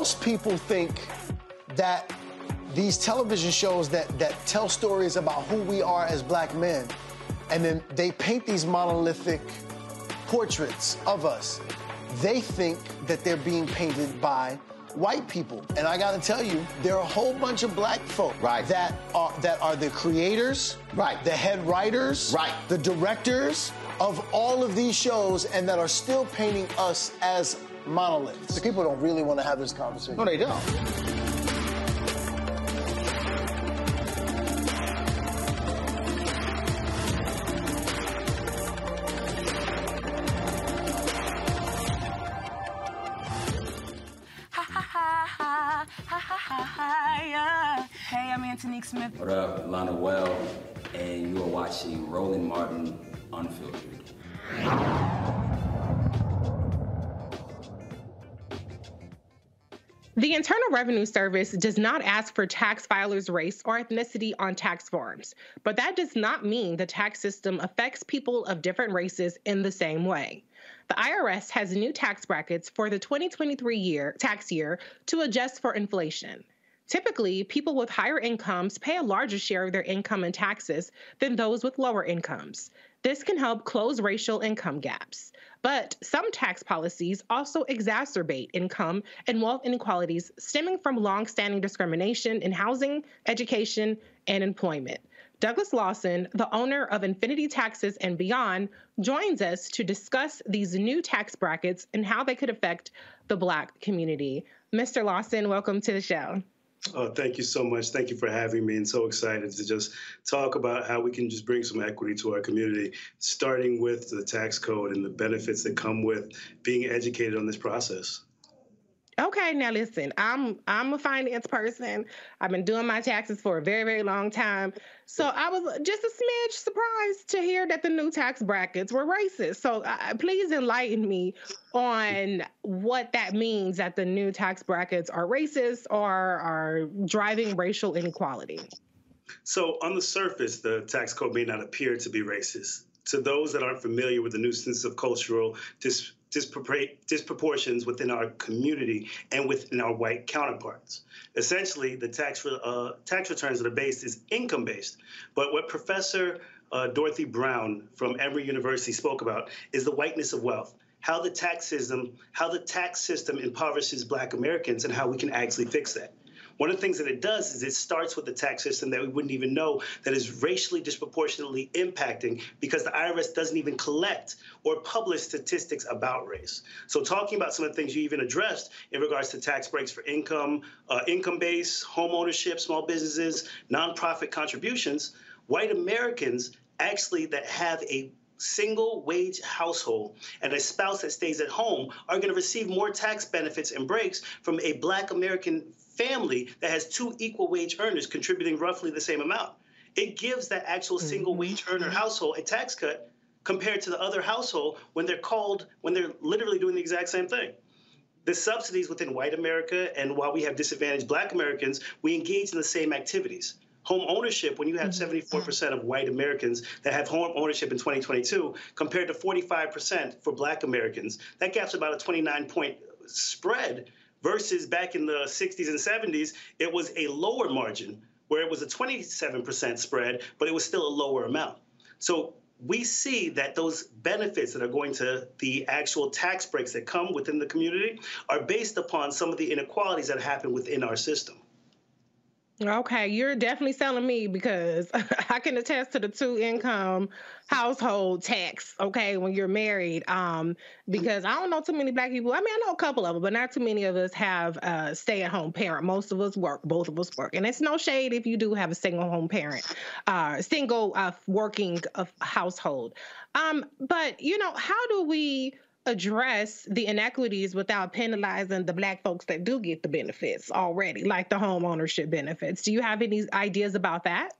Most people think that these television shows that, that tell stories about who we are as black men, and then they paint these monolithic portraits of us. They think that they're being painted by white people. And I gotta tell you, there are a whole bunch of black folk right. that are that are the creators, right, the head writers, right, the directors of all of these shows and that are still painting us as monoliths. The people don't really want to have this conversation. No, they don't. Hey, I'm Antonique Smith. What up, Lana Well, and you are watching Roland Martin Unfiltered. The Internal Revenue Service does not ask for tax filers' race or ethnicity on tax forms, but that does not mean the tax system affects people of different races in the same way. The IRS has new tax brackets for the 2023 year tax year to adjust for inflation. Typically, people with higher incomes pay a larger share of their income in taxes than those with lower incomes. This can help close racial income gaps. But some tax policies also exacerbate income and wealth inequalities stemming from longstanding discrimination in housing, education, and employment. Douglas Lawson, the owner of Infinity Taxes and Beyond, joins us to discuss these new tax brackets and how they could affect the Black community. Mr. Lawson, welcome to the show. Oh, thank you so much. Thank you for having me and so excited to just talk about how we can just bring some equity to our community, starting with the tax code and the benefits that come with being educated on this process. Okay, now listen, I'm I'm a finance person. I've been doing my taxes for a very very long time. So I was just a smidge surprised to hear that the new tax brackets were racist. So uh, please enlighten me on what that means that the new tax brackets are racist or are driving racial inequality. So on the surface, the tax code may not appear to be racist. To those that aren't familiar with the nuisance of cultural dis- disproportions within our community and within our white counterparts. Essentially, the tax, uh, tax returns that are based is income based. But what Professor uh, Dorothy Brown from Emory University spoke about is the whiteness of wealth. How the tax system, how the tax system impoverishes Black Americans, and how we can actually fix that. One of the things that it does is it starts with the tax system that we wouldn't even know that is racially disproportionately impacting because the IRS doesn't even collect or publish statistics about race. So talking about some of the things you even addressed in regards to tax breaks for income, uh, income base, home ownership, small businesses, nonprofit contributions, white Americans actually that have a single wage household and a spouse that stays at home are going to receive more tax benefits and breaks from a black American family that has two equal wage earners contributing roughly the same amount. It gives that actual mm-hmm. single wage earner household a tax cut compared to the other household when they're called, when they're literally doing the exact same thing. The subsidies within white America, and while we have disadvantaged black Americans, we engage in the same activities. Home ownership, when you have 74% mm-hmm. of white Americans that have home ownership in 2022, compared to 45% for black Americans, that gap's about a 29 point spread versus back in the 60s and 70s, it was a lower margin where it was a 27% spread, but it was still a lower amount. So we see that those benefits that are going to the actual tax breaks that come within the community are based upon some of the inequalities that happen within our system. Okay, you're definitely selling me because I can attest to the two income household tax. Okay, when you're married, um, because I don't know too many black people. I mean, I know a couple of them, but not too many of us have a stay-at-home parent. Most of us work. Both of us work, and it's no shade if you do have a single home parent, uh, single uh, working uh, household. Um, but you know, how do we? Address the inequities without penalizing the black folks that do get the benefits already, like the home ownership benefits. Do you have any ideas about that?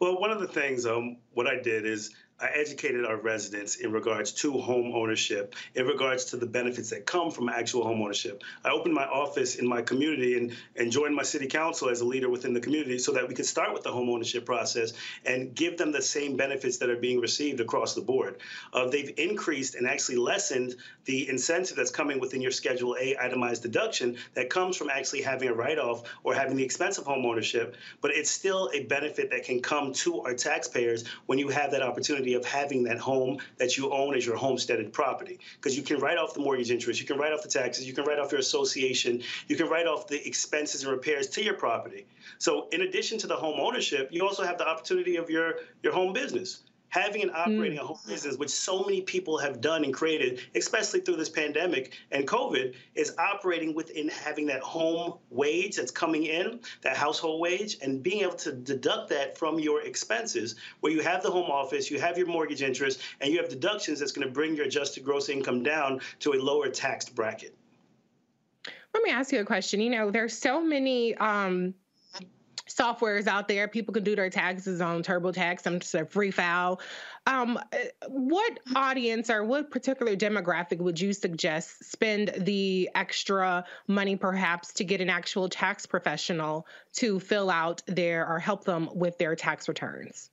Well, one of the things, um, what I did is I educated our residents in regards to home ownership, in regards to the benefits that come from actual home ownership. I opened my office in my community and, and joined my city council as a leader within the community so that we could start with the home ownership process and give them the same benefits that are being received across the board. Uh, they've increased and actually lessened the incentive that's coming within your Schedule A itemized deduction that comes from actually having a write off or having the expense of home ownership, but it's still a benefit that can come to our taxpayers when you have that opportunity of having that home that you own as your homesteaded property. Because you can write off the mortgage interest, you can write off the taxes, you can write off your association, you can write off the expenses and repairs to your property. So in addition to the home ownership, you also have the opportunity of your, your home business having and operating mm. a home business, which so many people have done and created, especially through this pandemic and COVID, is operating within having that home wage that's coming in, that household wage, and being able to deduct that from your expenses, where you have the home office, you have your mortgage interest, and you have deductions that's going to bring your adjusted gross income down to a lower taxed bracket. Let me ask you a question. You know, there's so many um, softwares out there. People can do their taxes on TurboTax. I'm just a free file. Um, what audience or what particular demographic would you suggest spend the extra money perhaps to get an actual tax professional to fill out their or help them with their tax returns?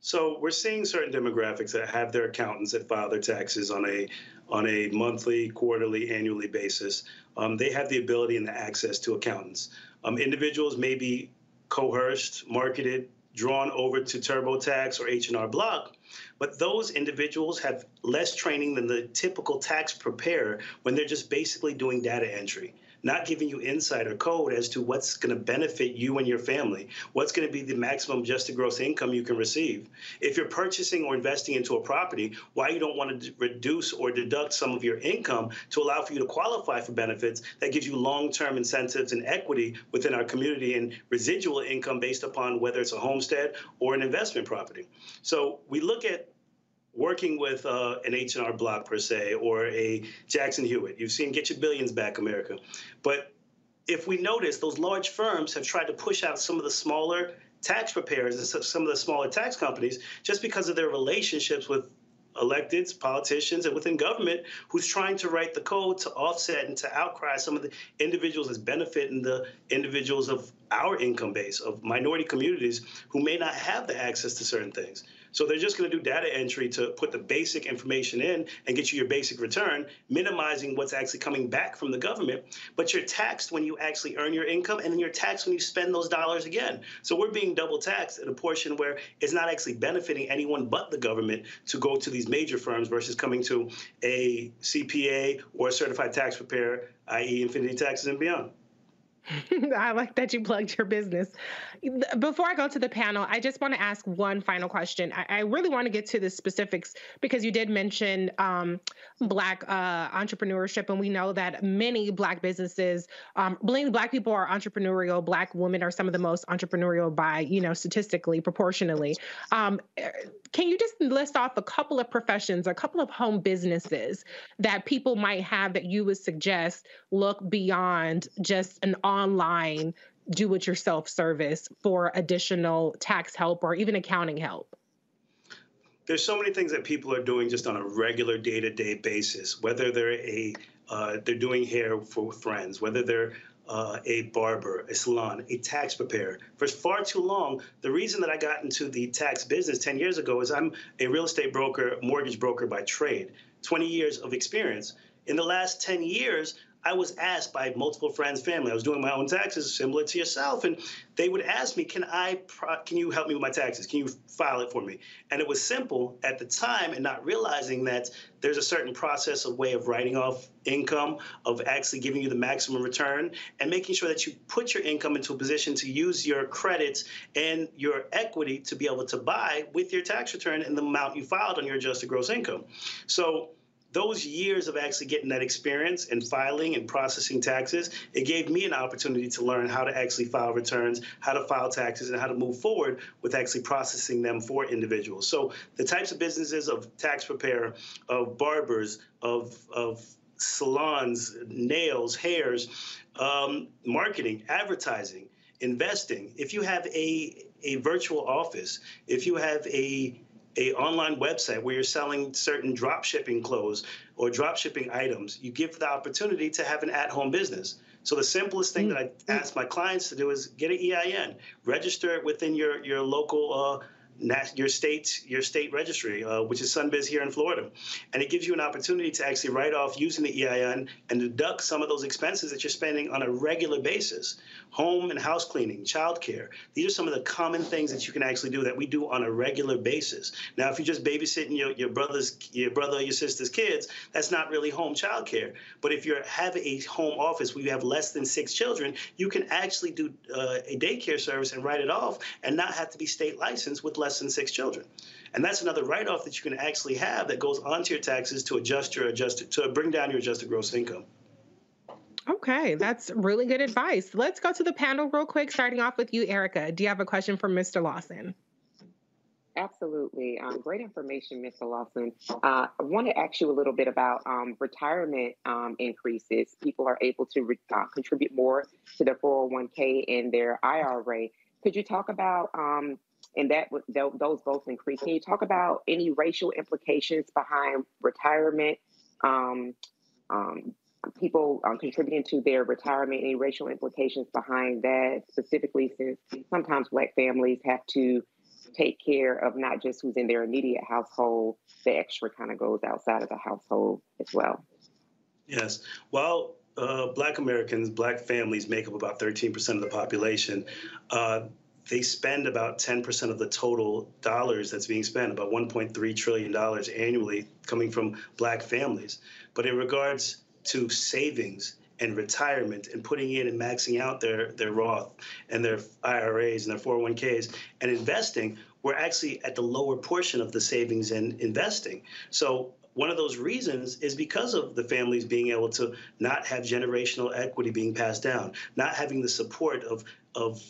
So we're seeing certain demographics that have their accountants that file their taxes on a on a monthly, quarterly, annually basis. Um, they have the ability and the access to accountants. Um, individuals may be coerced, marketed, drawn over to TurboTax or H&R Block. But those individuals have less training than the typical tax preparer when they're just basically doing data entry not giving you insight or code as to what's going to benefit you and your family, what's going to be the maximum adjusted gross income you can receive. If you're purchasing or investing into a property, why you don't want to reduce or deduct some of your income to allow for you to qualify for benefits that gives you long-term incentives and equity within our community and residual income based upon whether it's a homestead or an investment property. So we look at working with uh, an H&R Block per se or a Jackson Hewitt. You've seen Get Your Billions Back America. But if we notice, those large firms have tried to push out some of the smaller tax preparers and some of the smaller tax companies just because of their relationships with electeds, politicians, and within government who's trying to write the code to offset and to outcry some of the individuals that's benefiting the individuals of our income base, of minority communities who may not have the access to certain things. So they're just going to do data entry to put the basic information in and get you your basic return, minimizing what's actually coming back from the government. But you're taxed when you actually earn your income, and then you're taxed when you spend those dollars again. So we're being double taxed at a portion where it's not actually benefiting anyone but the government to go to these major firms versus coming to a CPA or a certified tax preparer, i.e., Infinity Taxes and beyond. I like that you plugged your business. Before I go to the panel, I just want to ask one final question. I, I really want to get to the specifics because you did mention um, Black uh, entrepreneurship, and we know that many Black businesses, um, Black people are entrepreneurial. Black women are some of the most entrepreneurial by, you know, statistically, proportionally. Um, can you just list off a couple of professions, a couple of home businesses that people might have that you would suggest look beyond just an online do it yourself service for additional tax help or even accounting help? There's so many things that people are doing just on a regular day-to-day basis, whether they're a uh, they're doing hair for friends, whether they're uh, a barber, a salon, a tax preparer. For far too long, the reason that I got into the tax business 10 years ago is I'm a real estate broker, mortgage broker by trade, 20 years of experience. In the last 10 years, I was asked by multiple friends, family. I was doing my own taxes, similar to yourself, and they would ask me, "Can I? Can you help me with my taxes? Can you file it for me?" And it was simple at the time, and not realizing that there's a certain process, a way of writing off income, of actually giving you the maximum return, and making sure that you put your income into a position to use your credits and your equity to be able to buy with your tax return and the amount you filed on your adjusted gross income. So those years of actually getting that experience and filing and processing taxes, it gave me an opportunity to learn how to actually file returns, how to file taxes, and how to move forward with actually processing them for individuals. So the types of businesses of tax preparer, of barbers, of, of salons, nails, hairs, um, marketing, advertising, investing. If you have a, a virtual office, if you have a a online website where you're selling certain drop shipping clothes or drop shipping items, you give the opportunity to have an at-home business. So the simplest thing that I mm-hmm. ask my clients to do is get an EIN, register it within your your local uh, your state your state registry, uh, which is Sunbiz here in Florida, and it gives you an opportunity to actually write off using the EIN and deduct some of those expenses that you're spending on a regular basis, home and house cleaning, childcare. These are some of the common things that you can actually do that we do on a regular basis. Now, if you're just babysitting your, your brother's your brother or your sister's kids, that's not really home childcare. But if you have a home office where you have less than six children, you can actually do uh, a daycare service and write it off and not have to be state licensed with less than six children. And that's another write-off that you can actually have that goes onto your taxes to adjust your adjusted to bring down your adjusted gross income. Okay, that's really good advice. Let's go to the panel real quick, starting off with you, Erica. Do you have a question for Mr. Lawson? Absolutely. Um, great information, Mr. Lawson. Uh, I want to ask you a little bit about um, retirement um, increases. People are able to re- uh, contribute more to their 401k and their IRA. Could you talk about um, and that those both increase. Can you talk about any racial implications behind retirement? People um, contributing to their retirement, any racial implications behind that, specifically since sometimes Black families have to take care of not just who's in their immediate household, the extra kind of goes outside of the household as well. Yes. Well, uh, Black Americans, Black families make up about 13% of the population. Uh, they spend about 10% of the total dollars that's being spent, about $1.3 trillion annually coming from black families. But in regards to savings and retirement and putting in and maxing out their, their Roth and their IRAs and their 401ks and investing, we're actually at the lower portion of the savings and investing. So one of those reasons is because of the families being able to not have generational equity being passed down, not having the support of of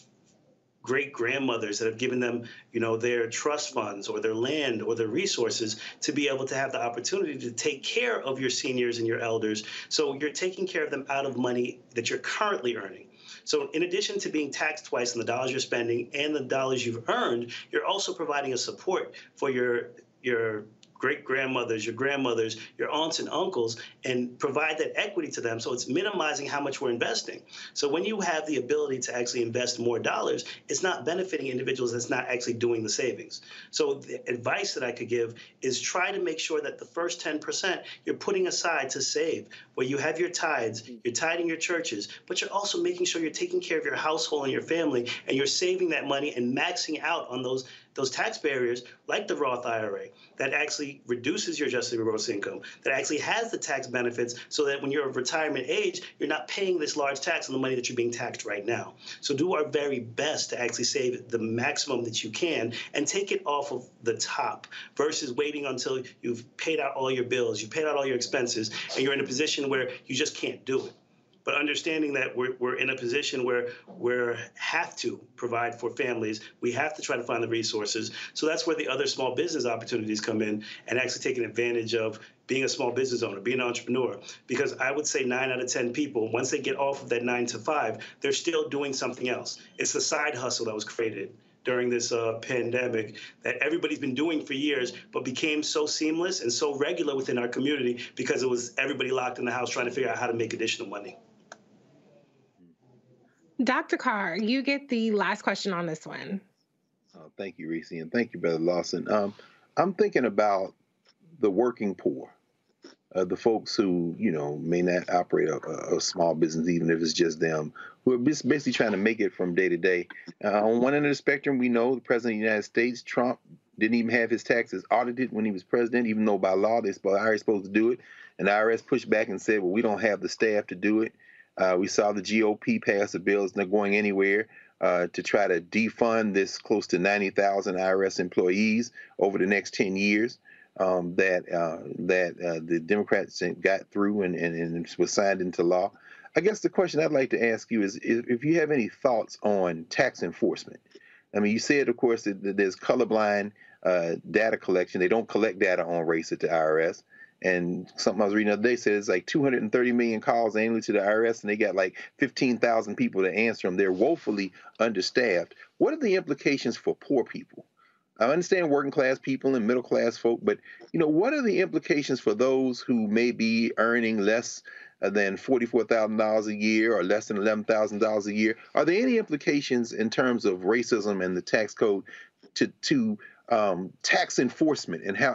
great grandmothers that have given them, you know, their trust funds or their land or their resources to be able to have the opportunity to take care of your seniors and your elders. So you're taking care of them out of money that you're currently earning. So, in addition to being taxed twice on the dollars you're spending and the dollars you've earned, you're also providing a support for your your great grandmothers, your grandmothers, your aunts and uncles, and provide that equity to them. So it's minimizing how much we're investing. So when you have the ability to actually invest more dollars, it's not benefiting individuals that's not actually doing the savings. So the advice that I could give is try to make sure that the first 10% you're putting aside to save, where you have your tithes, you're tithing your churches, but you're also making sure you're taking care of your household and your family, and you're saving that money and maxing out on those those tax barriers, like the Roth IRA, that actually reduces your adjusted gross income, that actually has the tax benefits so that when you're of retirement age, you're not paying this large tax on the money that you're being taxed right now. So do our very best to actually save the maximum that you can and take it off of the top versus waiting until you've paid out all your bills, you've paid out all your expenses, and you're in a position where you just can't do it but understanding that we're, we're in a position where we have to provide for families we have to try to find the resources. So that's where the other small business opportunities come in and actually taking advantage of being a small business owner being an entrepreneur. Because i would say nine out of ten people once they get off of that nine to five they're still doing something else. It's the side hustle that was created during this uh, pandemic that everybody's been doing for years, but became so seamless and so regular within our community because it was everybody locked in the house trying to figure out how to make additional money. Dr. Carr, you get the last question on this one. Oh, thank you, Reese, and thank you, Brother Lawson. Um, I'm thinking about the working poor, uh, the folks who you know may not operate a, a, small business, even if it's just them, who are just basically trying to make it from day to day. Uh, on one end of the spectrum, we know the president of the United States, Trump, didn't even have his taxes audited when he was president, even though by law they're supposed to do it. And the IRS pushed back and said, "Well, we don't have the staff to do it." Uh, we saw the GOP pass a bill that's not going anywhere uh, to try to defund this close to 90,000 IRS employees over the next 10 years. Um, that uh, that uh, the Democrats got through and, and, and, was signed into law. I guess the question I'd like to ask you is, if you have any thoughts on tax enforcement. I mean, you said, of course, that, that there's colorblind uh, data collection. They don't collect data on race at the IRS. And something I was reading the other day it's like 230 million calls annually to the IRS, and they got like 15,000 people to answer them. They're woefully understaffed. What are the implications for poor people? I understand working class people and middle class folk, but you know, what are the implications for those who may be earning less than $44,000 a year or less than $11,000 a year? Are there any implications in terms of racism and the tax code to to um, tax enforcement and how?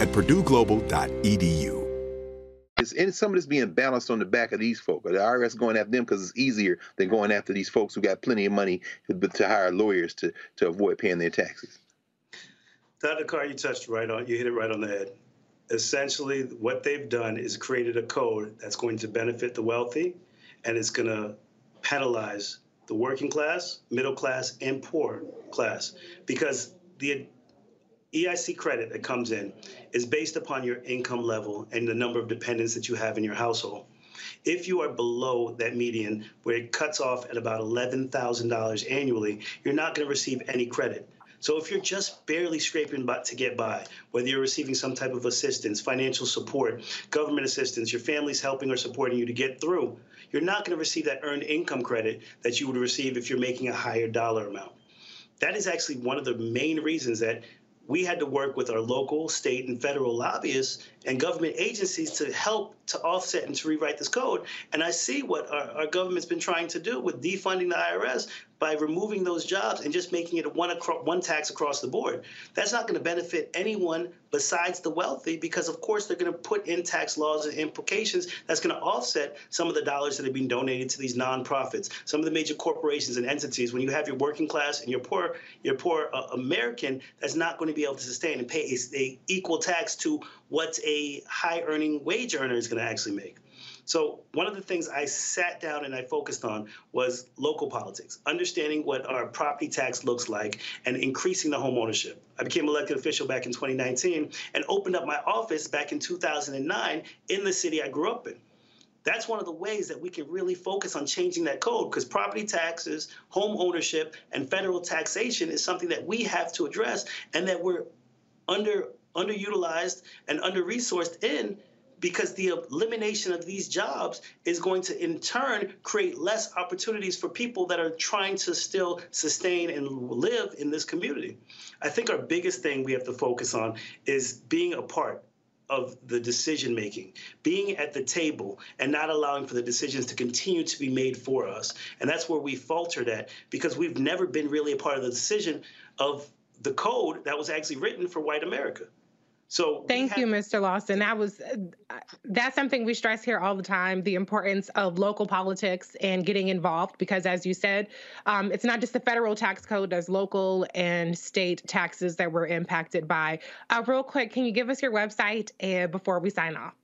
at purdueglobal.edu. Is any some of this being balanced on the back of these folk? Are the IRS going after them because it's easier than going after these folks who got plenty of money to, to hire lawyers to, to avoid paying their taxes? Dr. Carr, you touched right on, you hit it right on the head. Essentially, what they've done is created a code that's going to benefit the wealthy and it's going to penalize the working class, middle class, and poor class because the EIC credit that comes in is based upon your income level and the number of dependents that you have in your household. If you are below that median, where it cuts off at about $11,000 annually, you're not going to receive any credit. So if you're just barely scraping to get by, whether you're receiving some type of assistance, financial support, government assistance, your family's helping or supporting you to get through, you're not going to receive that earned income credit that you would receive if you're making a higher dollar amount. That is actually one of the main reasons that we had to work with our local, state, and federal lobbyists and government agencies to help to offset and to rewrite this code. And I see what our, our government's been trying to do with defunding the IRS by removing those jobs and just making it one acro- one tax across the board. That's not going to benefit anyone besides the wealthy because, of course, they're going to put in tax laws and implications that's going to offset some of the dollars that are being donated to these nonprofits, some of the major corporations and entities. When you have your working class and your poor, your poor uh, American, that's not going to be able to sustain and pay a, a equal tax to what a high earning wage earner is going to actually make. So one of the things I sat down and I focused on was local politics, understanding what our property tax looks like and increasing the home ownership. I became elected official back in 2019 and opened up my office back in 2009 in the city I grew up in. That's one of the ways that we can really focus on changing that code because property taxes, home ownership, and federal taxation is something that we have to address and that we're under underutilized and under resourced in because the elimination of these jobs is going to in turn create less opportunities for people that are trying to still sustain and live in this community. I think our biggest thing we have to focus on is being a part of the decision making, being at the table and not allowing for the decisions to continue to be made for us. And that's where we faltered at because we've never been really a part of the decision of the code that was actually written for white America. So thank you, Mr. Lawson. That was uh, that's something we stress here all the time: the importance of local politics and getting involved. Because, as you said, um, it's not just the federal tax code; there's local and state taxes that we're impacted by. Uh, real quick, can you give us your website uh, before we sign off?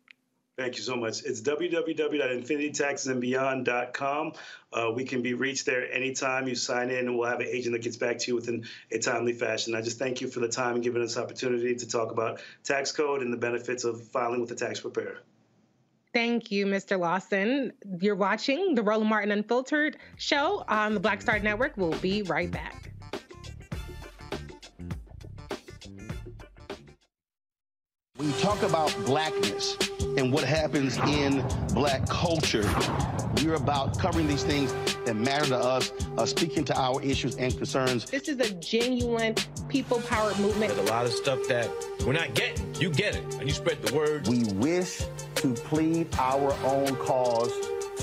Thank you so much. It's www.infinitytaxesandbeyond.com. Uh, we can be reached there anytime you sign in, and we'll have an agent that gets back to you within a timely fashion. I just thank you for the time and giving us opportunity to talk about tax code and the benefits of filing with a tax preparer. Thank you, Mr. Lawson. You're watching the Roland Martin Unfiltered show on the Black Star Network. We'll be right back. When you talk about blackness and what happens in black culture, we're about covering these things that matter to us, uh, speaking to our issues and concerns. This is a genuine people powered movement. There's a lot of stuff that we're not getting. You get it, and you spread the word. We wish to plead our own cause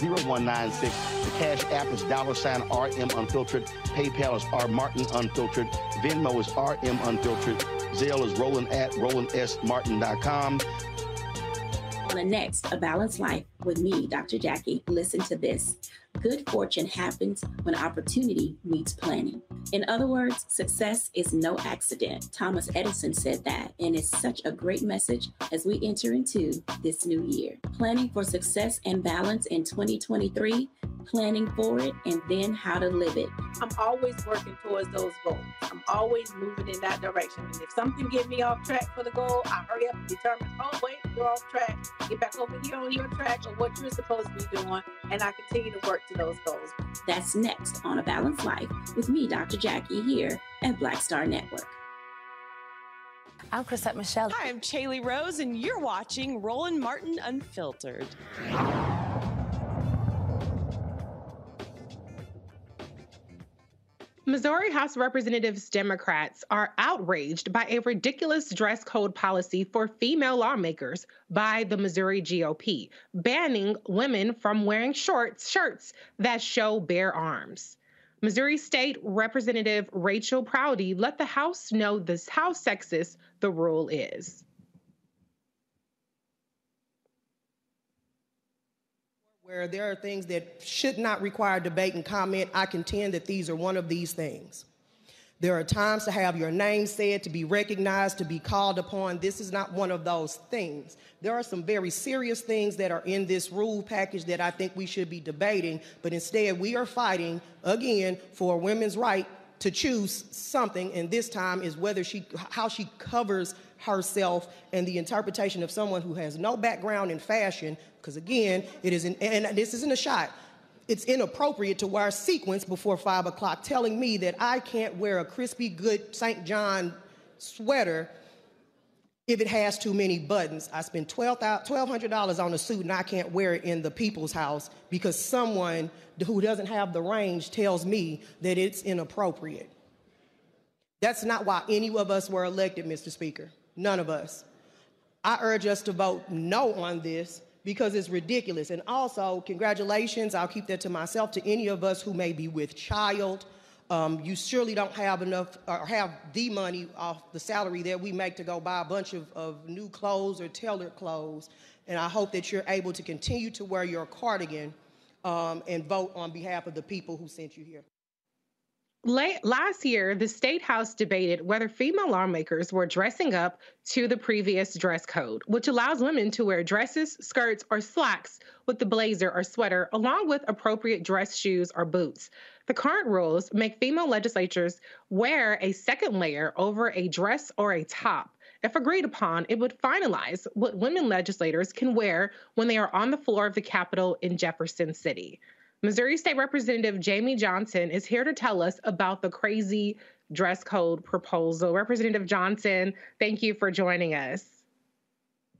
0196. The Cash App is dollar sign RM Unfiltered. PayPal is R Martin Unfiltered. Venmo is RM Unfiltered. Zelle is Roland at RolandSMartin.com. On the next, A Balanced Life with me, Dr. Jackie. Listen to this. Good fortune happens when opportunity meets planning. In other words, success is no accident. Thomas Edison said that, and it's such a great message as we enter into this new year. Planning for success and balance in 2023, planning for it, and then how to live it. I'm always working towards those goals. I'm always moving in that direction. And if something get me off track for the goal, I hurry up and determine, oh, wait, you're off track. Get back over here on your track or what you're supposed to be doing. And I continue to work to those goals. That's next on A Balanced Life with me, Dr. Jackie, here at Black Star Network. I'm Chrisette Michele. Hi, I'm Chaley Rose, and you're watching Roland Martin Unfiltered. Missouri House Representatives Democrats are outraged by a ridiculous dress code policy for female lawmakers by the Missouri GOP, banning women from wearing shorts shirts that show bare arms. Missouri State Representative Raychel Proudie let the House know this how sexist the rule is. Where there are things that should not require debate and comment, I contend that these are one of these things. There are times to have your name said, to be recognized, to be called upon. This is not one of those things. There are some very serious things that are in this rule package that I think we should be debating, but instead we are fighting again for women's right to choose something, and this time is whether she, how she covers herself and the interpretation of someone who has no background in fashion, because again, it is, an, and this isn't a shot, it's inappropriate to wear sequins before five o'clock, telling me that I can't wear a crispy good St. John sweater if it has too many buttons. I spent $1,200 on a suit and I can't wear it in the people's house because someone who doesn't have the range tells me that it's inappropriate. That's not why any of us were elected, Mr. Speaker. None of us. I urge us to vote no on this because it's ridiculous. And also, congratulations, I'll keep that to myself, to any of us who may be with child. Um, you surely don't have enough or have the money off the salary that we make to go buy a bunch of, of new clothes or tailored clothes. And I hope that you're able to continue to wear your cardigan um, and vote on behalf of the people who sent you here. Last year, the State House debated whether female lawmakers were dressing up to the previous dress code, which allows women to wear dresses, skirts, or slacks with the blazer or sweater, along with appropriate dress shoes or boots. The current rules make female legislatures wear a second layer over a dress or a top. If agreed upon, it would finalize what women legislators can wear when they are on the floor of the Capitol in Jefferson City. Missouri State Representative Jamie Johnson is here to tell us about the crazy dress code proposal. Representative Johnson, thank you for joining us.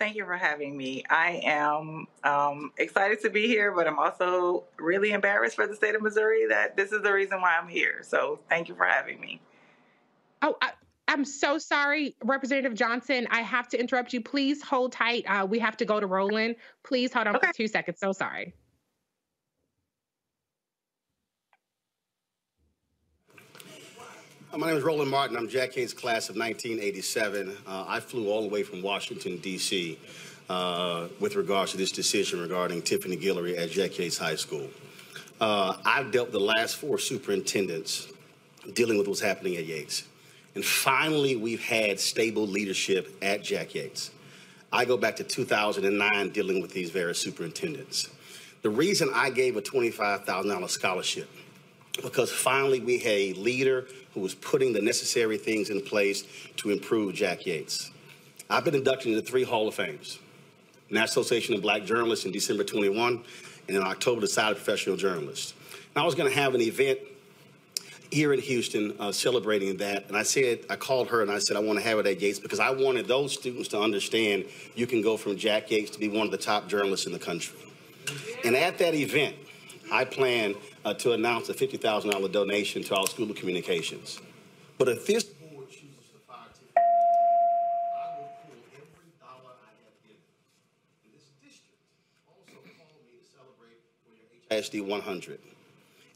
Thank you for having me. I am um, excited to be here, but I'm also really embarrassed for the state of Missouri that this is the reason why I'm here. So thank you for having me. Oh, I- I'm so sorry, Representative Johnson. I have to interrupt you. Please hold tight. Uh, we have to go to Roland. Please hold on okay. for two seconds. So sorry. My name is Roland Martin. I'm Jack Yates' class of 1987. Uh, I flew all the way from Washington, D.C. Uh, with regards to this decision regarding Tiffany Guillory at Jack Yates High School. Uh, I've dealt the last four superintendents dealing with what's happening at Yates. And finally, we've had stable leadership at Jack Yates. I go back to 2009 dealing with these various superintendents. The reason I gave a $25,000 scholarship because finally we had a leader who was putting the necessary things in place to improve Jack Yates. I've been inducted into three Hall of Fames. National Association of Black Journalists in December 21, and in October, the Society of Professional Journalists. And I was going to have an event here in Houston uh, celebrating that. And I said, I called her and I said, I want to have it at Yates because I wanted those students to understand you can go from Jack Yates to be one of the top journalists in the country. And at that event, I plan uh, to announce a $50,000 donation to our School of Communications. But if this board chooses to fire Tiffany, I will pull every dollar I have given. And this district also called me to celebrate for your HISD 100.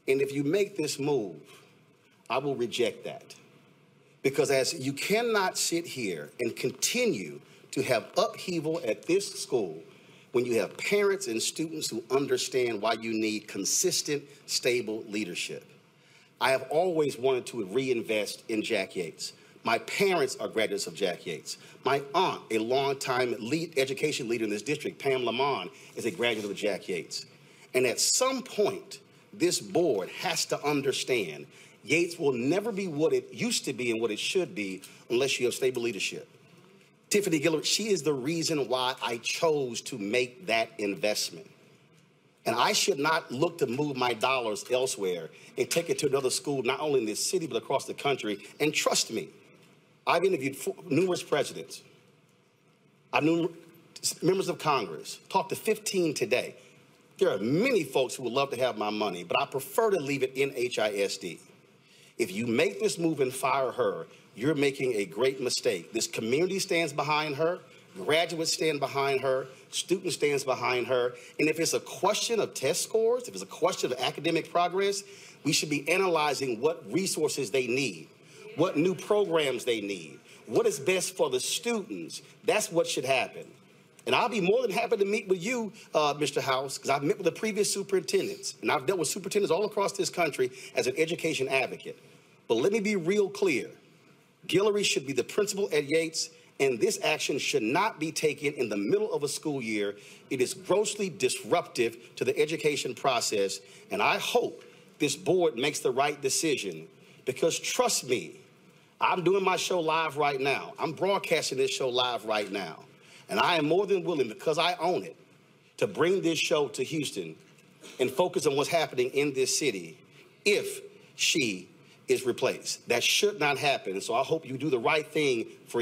And if you make this move, I will reject that. Because as you cannot sit here and continue to have upheaval at this school when you have parents and students who understand why you need consistent, stable leadership. I have always wanted to reinvest in Jack Yates. My parents are graduates of Jack Yates. My aunt, a longtime lead education leader in this district, Pam Lamont, is a graduate of Jack Yates. And at some point, this board has to understand Yates will never be what it used to be and what it should be unless you have stable leadership. Tiffany Guillory, she is the reason why I chose to make that investment. And I should not look to move my dollars elsewhere and take it to another school, not only in this city, but across the country. And trust me, I've interviewed numerous presidents. I've known members of Congress, talked to 15 today. There are many folks who would love to have my money, but I prefer to leave it in HISD. If you make this move and fire her, you're making a great mistake. This community stands behind her, graduates stand behind her, student stands behind her. And if it's a question of test scores, if it's a question of academic progress, we should be analyzing what resources they need, what new programs they need, what is best for the students. That's what should happen. And I'll be more than happy to meet with you, uh, Mr. House, because I've met with the previous superintendents, and I've dealt with superintendents all across this country as an education advocate. But let me be real clear. Guillory should be the principal at Yates, and this action should not be taken in the middle of a school year. It is grossly disruptive to the education process, and I hope this board makes the right decision because trust me, I'm doing my show live right now. I'm broadcasting this show live right now. And I am more than willing, because I own it, to bring this show to Houston and focus on what's happening in this city if she is replaced. That should not happen. So I hope you do the right thing for.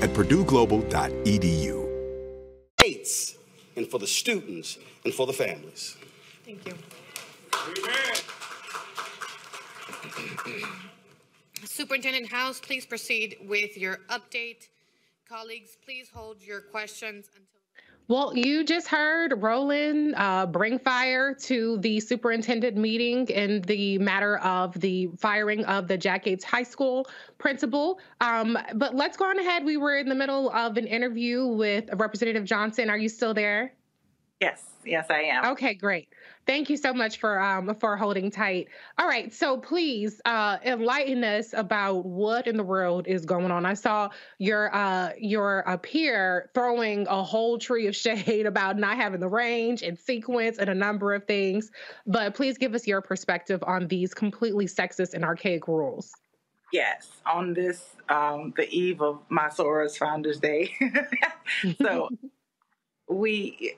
at purdueglobal.edu. States and for the students and for the families. Thank you. Superintendent House, please proceed with your update. Colleagues, please hold your questions until. Well, you just heard Roland uh, bring fire to the superintendent meeting in the matter of the firing of the Jack Yates High School principal. Um, but let's go on ahead. We were in the middle of an interview with Representative Johnson. Are you still there? Yes, yes, I am. Okay, great. Thank you so much for um for holding tight. All right, so please uh enlighten us about what in the world is going on. I saw your uh your uh, peer throwing a whole tree of shade about not having the range and sequence and a number of things, but please give us your perspective on these completely sexist and archaic rules. Yes, on this um the eve of my Soros Founders Day. so we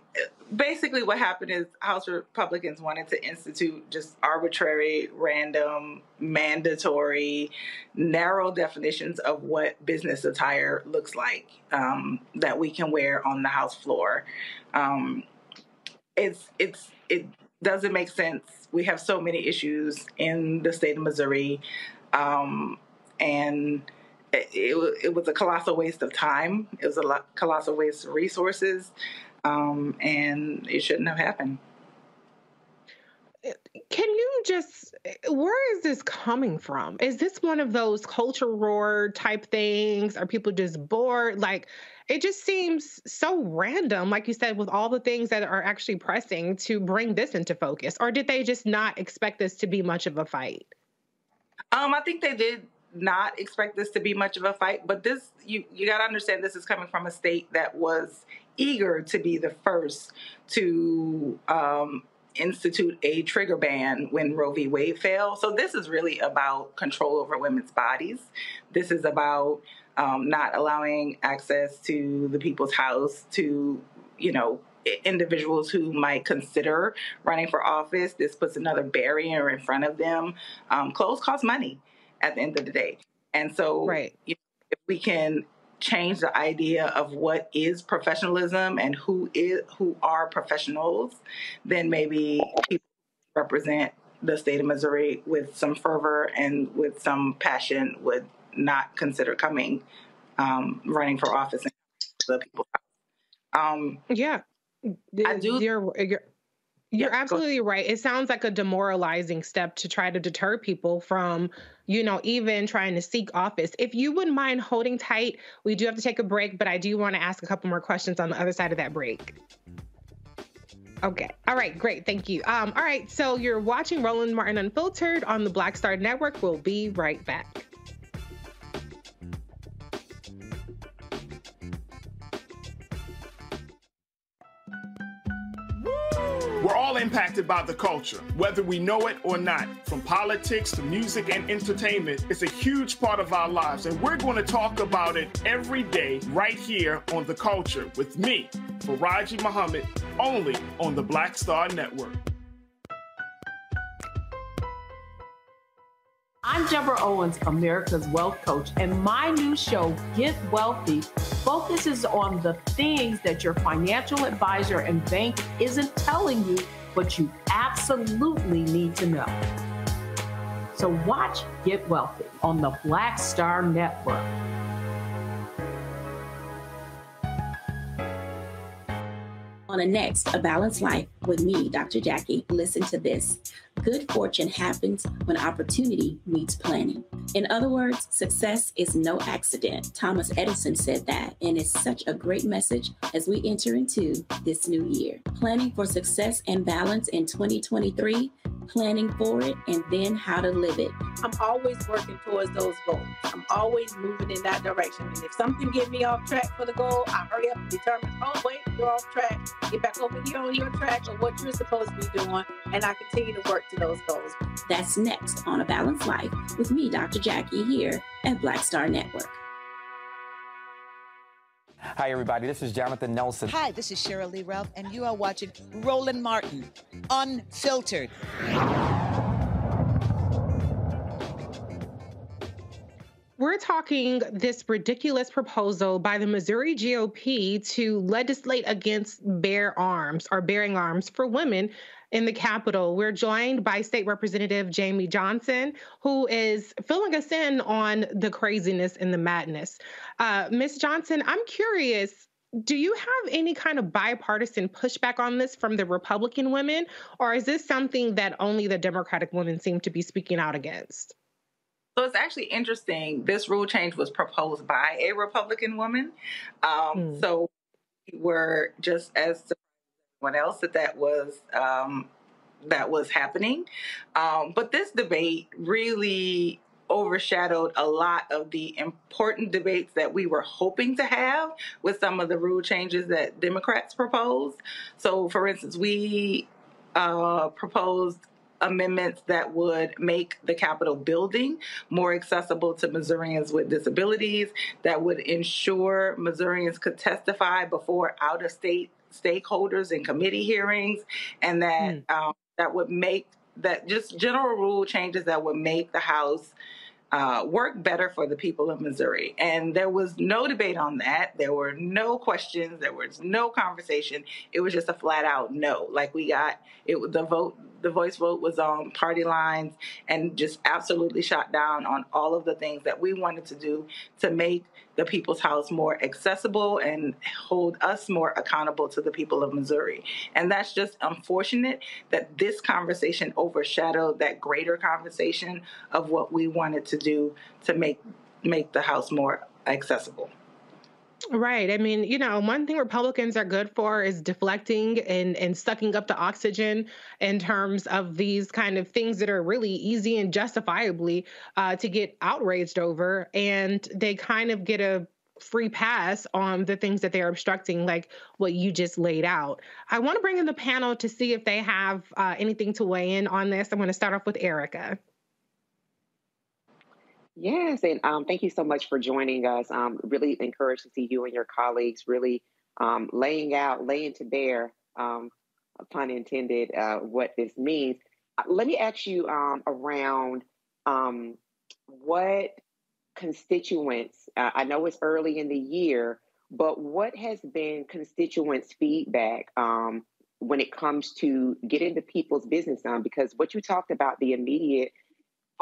basically what happened is House Republicans wanted to institute just arbitrary, random, mandatory, narrow definitions of what business attire looks like um, that we can wear on the House floor. Um, it's it's it doesn't make sense. We have so many issues in the state of Missouri, um, and it, it, it, was a colossal waste of time. It was a colossal waste of resources, um, and it shouldn't have happened. Can you just, where is this coming from? Is this one of those culture war type things? Are people just bored? Like, it just seems so random, like you said, with all the things that are actually pressing to bring this into focus. Or did they just not expect this to be much of a fight? Um, I think they did not expect this to be much of a fight, but this you you got to understand this is coming from a state that was eager to be the first to um, institute a trigger ban when Roe v. Wade fell. So this is really about control over women's bodies. This is about um, not allowing access to the people's house to you know individuals who might consider running for office. This puts another barrier in front of them. Um, clothes cost money at the end of the day. And so, right. If we can change the idea of what is professionalism and who is who are professionals, then maybe people represent the state of Missouri with some fervor and with some passion would not consider coming um, running for office in the people. Um, yeah, I do. You're, you're, you're yeah, absolutely right. It sounds like a demoralizing step to try to deter people from, you know, even trying to seek office. If you wouldn't mind holding tight, we do have to take a break, but I do want to ask a couple more questions on the other side of that break. Okay. All right. Great. Thank you. Um, all right. So you're watching Roland Martin Unfiltered on the Black Star Network. We'll be right back. All impacted by the culture, whether we know it or not. From politics to music and entertainment, it's a huge part of our lives, and we're going to talk about it every day right here on The Culture with me, Faraji Muhammad, only on the Black Star Network. I'm Deborah Owens, America's Wealth Coach, and my new show, Get Wealthy, focuses on the things that your financial advisor and bank isn't telling you, but you absolutely need to know. So watch Get Wealthy on the Black Star Network. On the next, A Balanced Life with me, Dr. Jackie, listen to this. Good fortune happens when opportunity meets planning. In other words, success is no accident. Thomas Edison said that, and it's such a great message as we enter into this new year. Planning for success and balance in 2023 planning for it, and then how to live it. I'm always working towards those goals. I'm always moving in that direction. And if something get me off track for the goal, I hurry up and determine, oh, wait, you're off track. Get back over here on your track or what you're supposed to be doing. And I continue to work to those goals. That's next on A Balanced Life with me, Dr. Jackie, here at Black Star Network. Hi, everybody. This is Jonathan Nelson. Hi, this is Sheryl Lee Ralph, and you are watching Roland Martin, Unfiltered. We're talking this ridiculous proposal by the Missouri GOP to legislate against bear arms or bearing arms for women in the Capitol. We're joined by State Representative Jamie Johnson, who is filling us in on the craziness and the madness. Uh, Ms. Johnson, I'm curious. Do you have any kind of bipartisan pushback on this from the Republican women, or is this something that only the Democratic women seem to be speaking out against? So it's actually interesting. This rule change was proposed by a Republican woman. Um, mm. So we're just as everyone else that that was um, that was happening. Um, but this debate really overshadowed a lot of the important debates that we were hoping to have with some of the rule changes that Democrats proposed. So, for instance, we uh, proposed amendments that would make the Capitol building more accessible to Missourians with disabilities, that would ensure Missourians could testify before out of state stakeholders and committee hearings, and that mm. um, that would make that just general rule changes that would make the House uh, work better for the people of Missouri. And there was no debate on that. There were no questions. There was no conversation. It was just a flat out no. Like we got it. The vote, the voice vote was on party lines and just absolutely shot down on all of the things that we wanted to do to make the People's House more accessible and hold us more accountable to the people of Missouri. And that's just unfortunate that this conversation overshadowed that greater conversation of what we wanted to do to make make the House more accessible. Right. I mean, you know, one thing Republicans are good for is deflecting and, and sucking up the oxygen in terms of these kind of things that are really easy and justifiably uh, to get outraged over. And they kind of get a free pass on the things that they're obstructing, like what you just laid out. I want to bring in the panel to see if they have uh, anything to weigh in on this. I'm going to start off with Erica. Yes, and um, thank you so much for joining us. Um, really encouraged to see you and your colleagues really um, laying out, laying to bear, um, pun intended, uh, what this means. Uh, let me ask you um, around um, what constituents, uh, I know it's early in the year, but what has been constituents' feedback um, when it comes to getting the people's business done? Because what you talked about, the immediate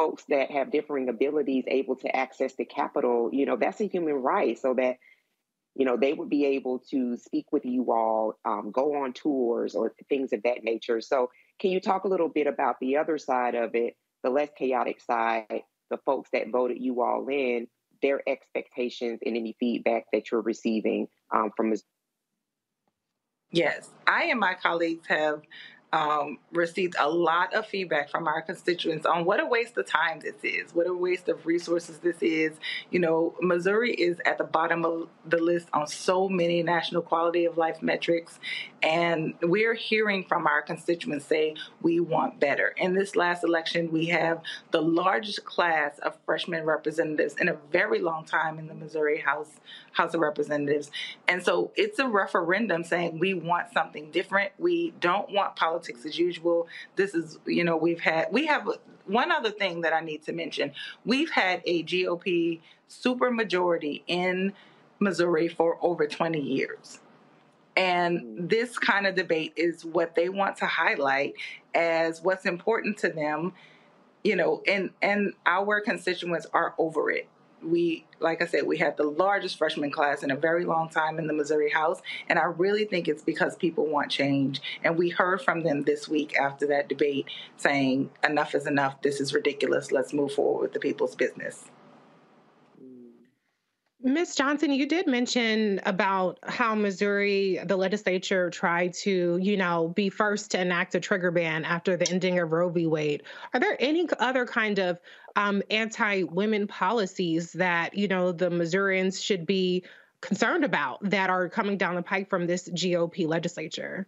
folks that have differing abilities able to access the capital, you know, that's a human right so that, you know, they would be able to speak with you all, um, go on tours or things of that nature. So, can you talk a little bit about the other side of it, the less chaotic side, the folks that voted you all in, their expectations and any feedback that you're receiving um, from Yes, I and my colleagues have um, received a lot of feedback from our constituents on what a waste of time this is, what a waste of resources this is. You know, Missouri is at the bottom of the list on so many national quality of life metrics, and we're hearing from our constituents say we want better. In this last election, we have the largest class of freshman representatives in a very long time in the Missouri House House of Representatives, and so it's a referendum saying we want something different. We don't want politics as usual. This is, you know, we've had, we have one other thing that I need to mention. We've had a GOP supermajority in Missouri for over 20 years. And this kind of debate is what they want to highlight as what's important to them, you know, and and our constituents are over it we, like I said, we had the largest freshman class in a very long time in the Missouri House. And I really think it's because people want change. And we heard from them this week after that debate saying, enough is enough. This is ridiculous. Let's move forward with the people's business. Ms. Johnson, you did mention about how Missouri, the legislature tried to, you know, be first to enact a trigger ban after the ending of Roe v. Wade. Are there any other kind of um, anti-women policies that, you know, the Missourians should be concerned about that are coming down the pike from this GOP legislature?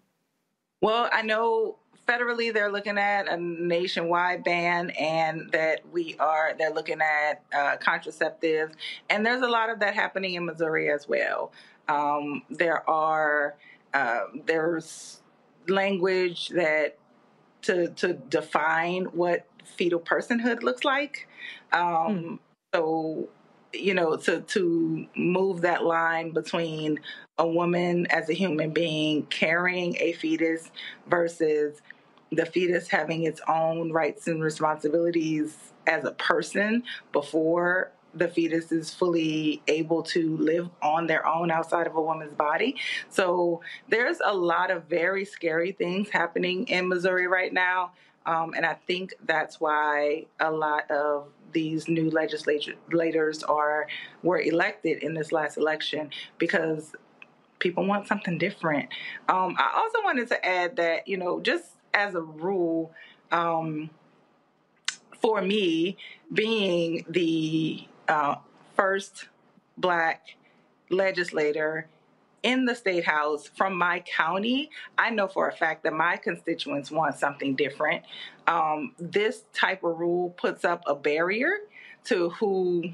Well, I know federally they're looking at a nationwide ban and that we are they're looking at uh, contraceptives and there's a lot of that happening in missouri as well. Um, there are uh, there's language that to to define what fetal personhood looks like. Um, mm. so you know to to move that line between a woman as a human being carrying a fetus versus the fetus having its own rights and responsibilities as a person before the fetus is fully able to live on their own outside of a woman's body. So there's a lot of very scary things happening in Missouri right now. Um, and I think that's why a lot of these new legislators are were elected in this last election because people want something different. Um, I also wanted to add that, you know, just as a rule, um, for me, being the uh, first black legislator in the state house from my county, I know for a fact that my constituents want something different. Um, this type of rule puts up a barrier to who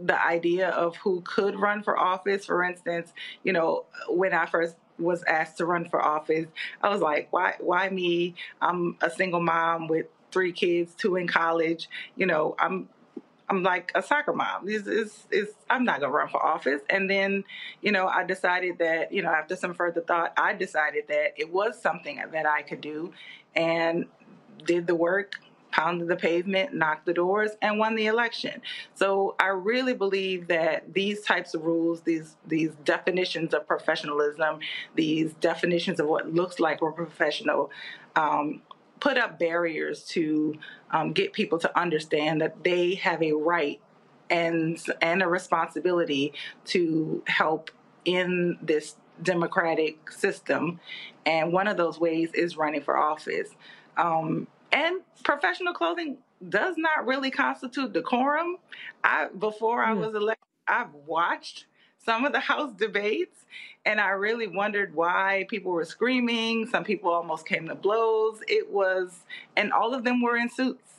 the idea of who could run for office. For instance, you know, when I first was asked to run for office, I was like, why why me? I'm a single mom with three kids, two in college. You know, I'm I'm like a soccer mom. Is is is I'm not gonna run for office. And then, you know, I decided that, you know, after some further thought, I decided that it was something that I could do and did the work, pounded the pavement, knocked the doors, and won the election. So I really believe that these types of rules, these these definitions of professionalism, these definitions of what looks like a professional, um, put up barriers to um, get people to understand that they have a right and and a responsibility to help in this democratic system and one of those ways is running for office um, and professional clothing does not really constitute decorum i before i hmm. was elected i've watched some of the House debates, and I really wondered why people were screaming. Some people almost came to blows. It was, and all of them were in suits.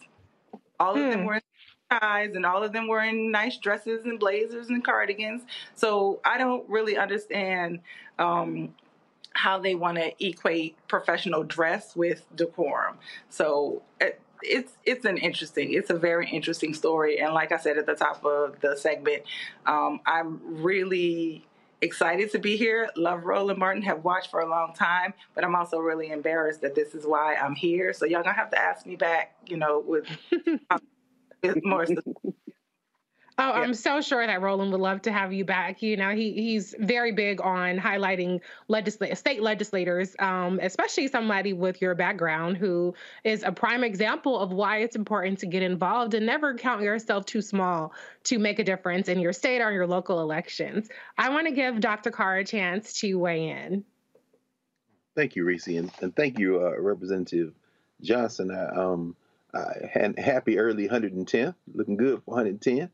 All of them hmm. were in ties, and all of them were in nice dresses and blazers and cardigans. So I don't really understand um, how they want to equate professional dress with decorum. So. It, it's it's an interesting it's a very interesting story and like i said at the top of the segment um, i'm really excited to be here love roland martin have watched for a long time but i'm also really embarrassed that this is why i'm here so y'all gonna have to ask me back you know with more Oh, yeah. I'm so sure that Roland would love to have you back. You know, he he's very big on highlighting legisl- state legislators, um, especially somebody with your background who is a prime example of why it's important to get involved and never count yourself too small to make a difference in your state or your local elections. I want to give Dr. Carr a chance to weigh in. Thank you, Reese, and, and thank you, uh, Representative Johnson. I, um, I had happy early 110, looking good for 110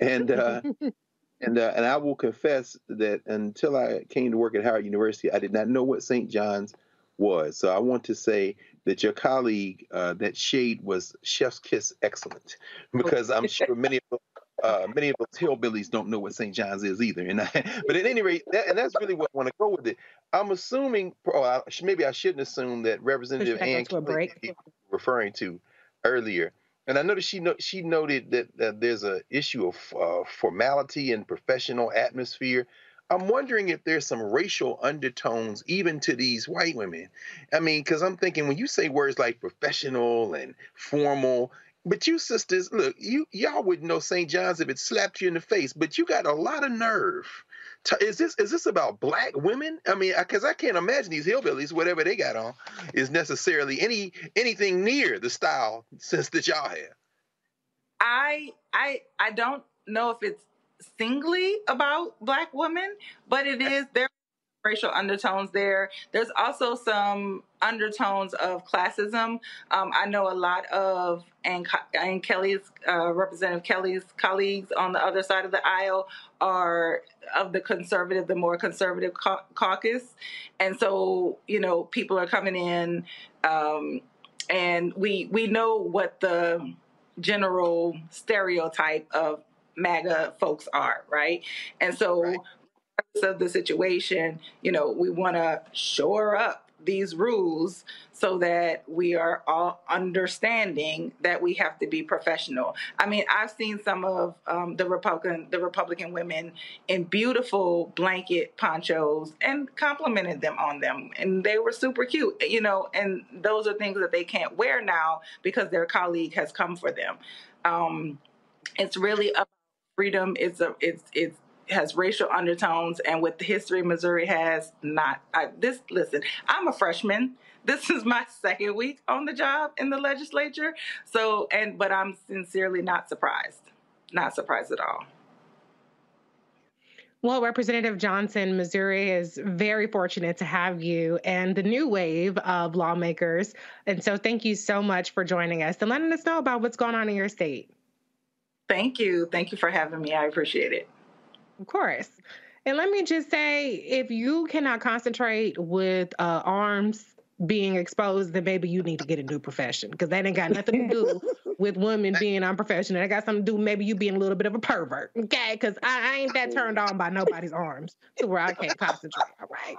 and uh, and uh, and I will confess that until I came to work at Howard University, I did not know what St. John's was. So I want to say that your colleague, uh, that shade was chef's kiss excellent, because I'm sure many of uh, many of those hillbillies don't know what St. John's is either. And I, but at any rate, that, and that's really what I want to go with it. I'm assuming, or maybe I shouldn't assume that Representative Ann referring to earlier and I noticed she no- she noted that, that there's a issue of uh, formality and professional atmosphere. I'm wondering if there's some racial undertones even to these white women. I mean, because I'm thinking when you say words like professional and formal, but you sisters, look, you y'all wouldn't know St. John's if it slapped you in the face, but you got a lot of nerve is this is this about black women? I mean, because I can't imagine these hillbillies, whatever they got on, is necessarily any anything near the style since that y'all have. I I I don't know if it's singly about black women, but it is there racial undertones there. There's also some undertones of classism. Um, I know a lot of and, and Kelly's uh, Representative Kelly's colleagues on the other side of the aisle are of the conservative, the more conservative ca- caucus, and so you know people are coming in, um, and we we know what the general stereotype of MAGA folks are, right? And so right of the situation, you know, we want to shore up these rules so that we are all understanding that we have to be professional. I mean, I've seen some of um, the Republican the Republican women in beautiful blanket ponchos and complimented them on them, and they were super cute, you know. And those are things that they can't wear now because their colleague has come for them. Um, it's really about freedom. It's a it's it's has racial undertones, and with the history Missouri has not. I, this listen, I'm a freshman. This is my second week on the job in the legislature. So, and but I'm sincerely not surprised. Not surprised at all. Well, Representative Johnson, Missouri is very fortunate to have you and the new wave of lawmakers. And so thank you so much for joining us and letting us know about what's going on in your state. Thank you. Thank you for having me. I appreciate it. Of course. And let me just say if you cannot concentrate with uh, arms being exposed, then maybe you need to get a new profession because that ain't got nothing to do with women being unprofessional. It got something to do maybe you being a little bit of a pervert, okay? Because I, I, ain't that turned on by nobody's arms to where I can't concentrate. All right.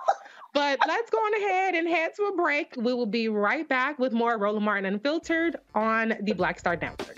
But let's go on ahead and head to a break. We will be right back with more Roland Martin Unfiltered on the Black Star Network.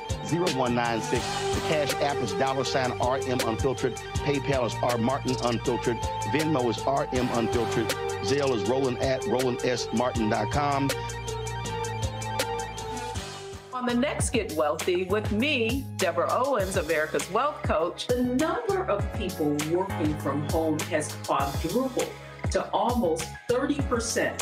0196. The Cash App is dollar sign RM Unfiltered. PayPal is R Martin Unfiltered. Venmo is RM Unfiltered. Zelle is Roland at RolandSMartin.com. On the next Get Wealthy with me, Deborah Owens, America's Wealth Coach, the number of people working from home has quadrupled to almost 30%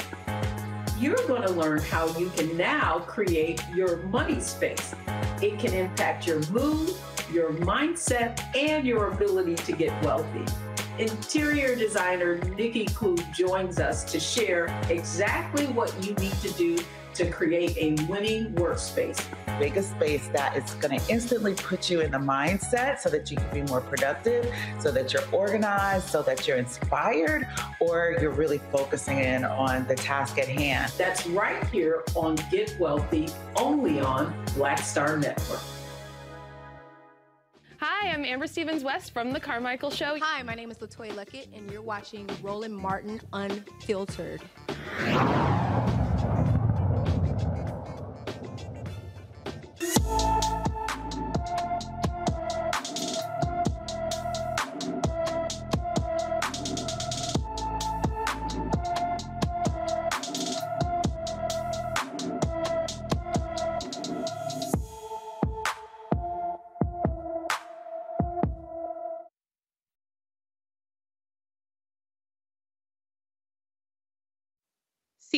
you're going to learn how you can now create your money space. It can impact your mood, your mindset, and your ability to get wealthy. Interior designer Nikki Klugh joins us to share exactly what you need to do to create a winning workspace. Make a space that is going to instantly put you in the mindset so that you can be more productive, so that you're organized, so that you're inspired, or you're really focusing in on the task at hand. That's right here on Get Wealthy, only on Black Star Network. Hi, I'm Amber Stevens West from The Carmichael Show. Hi, my name is LeToya Luckett, and you're watching Roland Martin Unfiltered.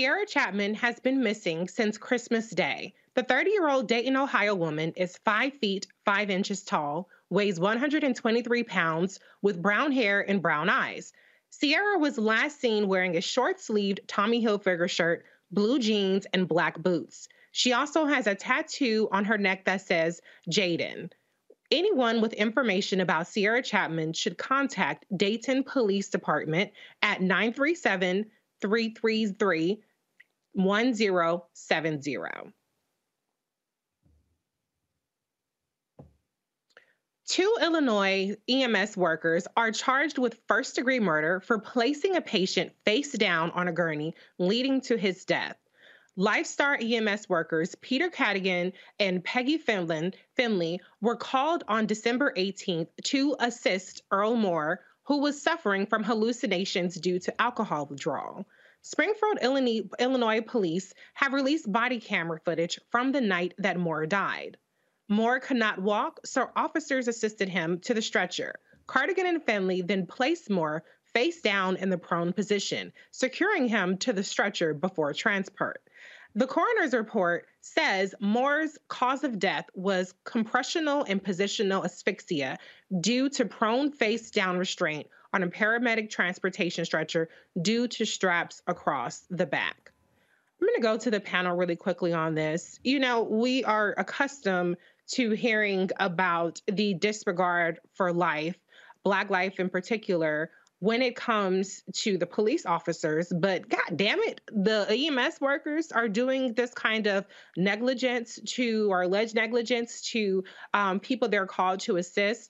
Sierra Chapman has been missing since Christmas Day. The 30 year old Dayton, Ohio woman is 5 feet 5 inches tall, weighs 123 pounds, with brown hair and brown eyes. Sierra was last seen wearing a short sleeved Tommy Hilfiger shirt, blue jeans, and black boots. She also has a tattoo on her neck that says Jaden. Anyone with information about Sierra Chapman should contact Dayton Police Department at 937 333 1070. Two Illinois EMS workers are charged with first degree murder for placing a patient face down on a gurney, leading to his death. Lifestar EMS workers Peter Cadigan and Peggy Finland, Finley were called on December 18th to assist Earl Moore, who was suffering from hallucinations due to alcohol withdrawal. Springfield, Illinois, Illinois police have released body camera footage from the night that Moore died. Moore could not walk, so officers assisted him to the stretcher. Cadigan and Finley then placed Moore face down in the prone position, securing him to the stretcher before transport. The coroner's report says Moore's cause of death was compressional and positional asphyxia due to prone face down restraint on a paramedic transportation stretcher due to straps across the back. I'm going to go to the panel really quickly on this. You know, we are accustomed to hearing about the disregard for life, Black life in particular, when it comes to the police officers. But God damn it, the EMS workers are doing this kind of negligence to, or alleged negligence to um, people they're called to assist.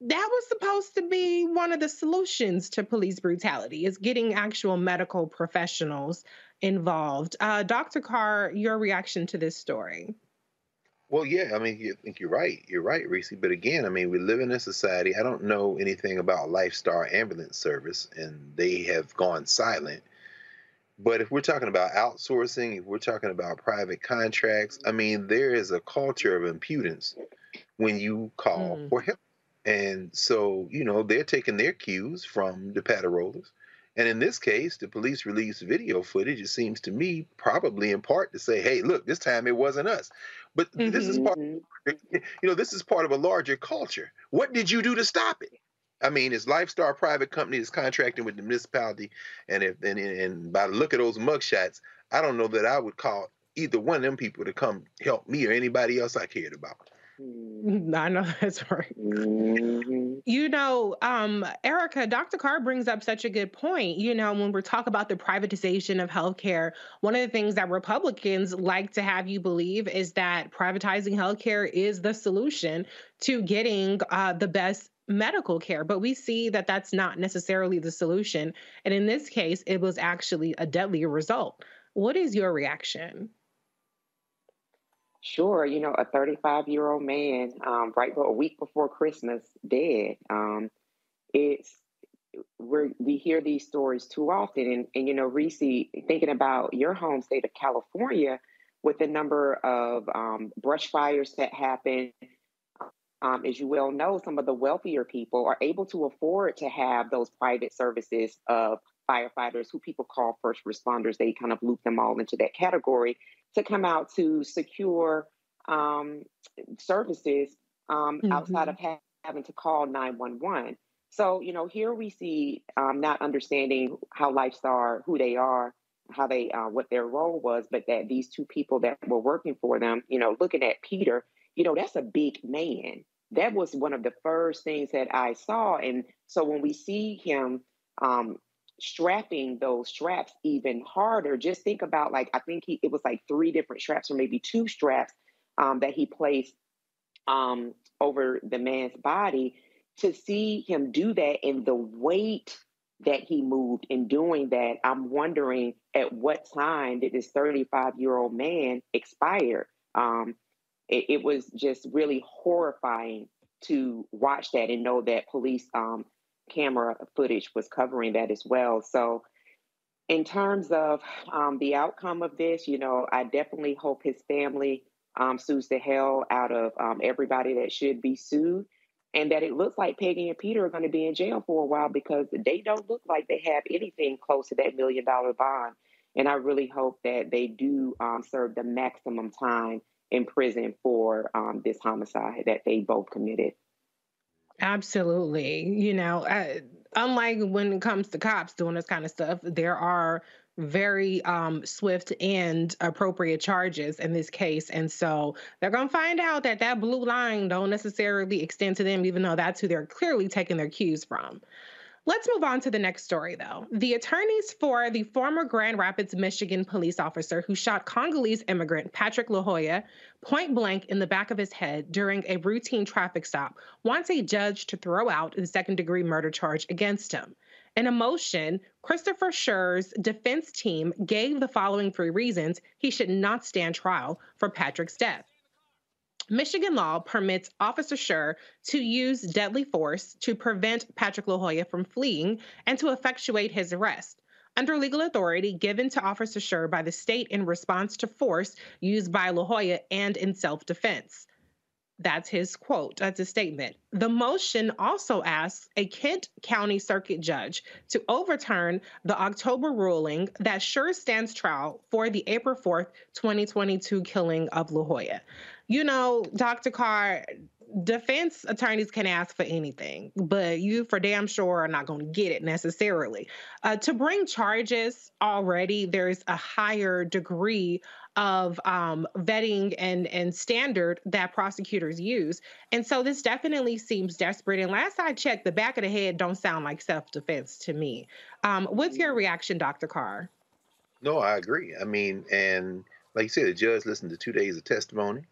That was supposed to be one of the solutions to police brutality is getting actual medical professionals involved. Uh, dr carr your reaction to this story well yeah i mean you think you're right you're right reese but again i mean we live in a society i don't know anything about lifestar ambulance service and they have gone silent but if we're talking about outsourcing if we're talking about private contracts i mean there is a culture of impudence when you call mm. for help and so, you know, they're taking their cues from the Paterolas. And in this case, the police released video footage, it seems to me, probably in part to say, hey, look, this time it wasn't us. But mm-hmm. this is part, mm-hmm. you know, this is part of a larger culture. What did you do to stop it? I mean, it's Lifestar private company is contracting with the municipality, and if and, and by the look of those mugshots, I don't know that I would call either one of them people to come help me or anybody else I cared about. I know that's right. Mm-hmm. You know, um, Erica, Dr. Carr brings up such a good point. You know, when we talk about the privatization of healthcare, one of the things that Republicans like to have you believe is that privatizing healthcare is the solution to getting uh, the best medical care. But we see that that's not necessarily the solution. And in this case, it was actually a deadly result. What is your reaction? Sure, you know, a 35 year old man, um, right a week before Christmas, dead. Um, it's we we hear these stories too often, and and you know, Reese, thinking about your home state of California, with the number of um, brush fires that happen, um, as you well know, some of the wealthier people are able to afford to have those private services of firefighters, who people call first responders. They kind of loop them all into that category to come out to secure um, services um, mm-hmm. outside of ha- having to call 911. So, you know, here we see um, not understanding how LifeStar, who they are, how they, uh, what their role was, but that these two people that were working for them, you know, looking at Peter, you know, that's a big man. That was one of the first things that I saw. And so when we see him um, strapping those straps even harder, just think about like, I think he, it was like three different straps or maybe two straps um, that he placed um, over the man's body to see him do that and the weight that he moved in doing that, I'm wondering at what time did this 35 year old man expire? Um, it, it, was just really horrifying to watch that and know that police um, camera footage was covering that as well. So, in terms of um, the outcome of this, you know, I definitely hope his family um, sues the hell out of um, everybody that should be sued and that it looks like Peggy and Peter are going to be in jail for a while because they don't look like they have anything close to that million dollar bond. And I really hope that they do um, serve the maximum time in prison for um, this homicide that they both committed. Absolutely. You know, uh, unlike when it comes to cops doing this kind of stuff, there are very um, swift and appropriate charges in this case. And so they're going to find out that that blue line don't necessarily extend to them, even though that's who they're clearly taking their cues from. Let's move on to the next story, though. The attorneys for the former Grand Rapids, Michigan police officer who shot Congolese immigrant Patrick Lyoya point blank in the back of his head during a routine traffic stop wants a judge to throw out the second degree murder charge against him. In a motion, Christopher Schurr's defense team gave the following three reasons he should not stand trial for Patrick's death. Michigan law permits Officer Schurr to use deadly force to prevent Patrick Lyoya from fleeing and to effectuate his arrest. Under legal authority given to Officer Schurr by the state in response to force used by Lyoya and in self defense. That's his quote. That's a statement. The motion also asks a Kent County Circuit judge to overturn the October ruling that Schurr stands trial for the April 4th, 2022 killing of La You know, Dr. Carr, defense attorneys can ask for anything, but you for damn sure are not going to get it necessarily. Uh, to bring charges already, there's a higher degree of um, vetting and and standard that prosecutors use, and so this definitely seems desperate. And last I checked, the back of the head don't sound like self defense to me. Um, what's your reaction, Dr. Carr? No, I agree. I mean, and like you said, the judge listened to two days of testimony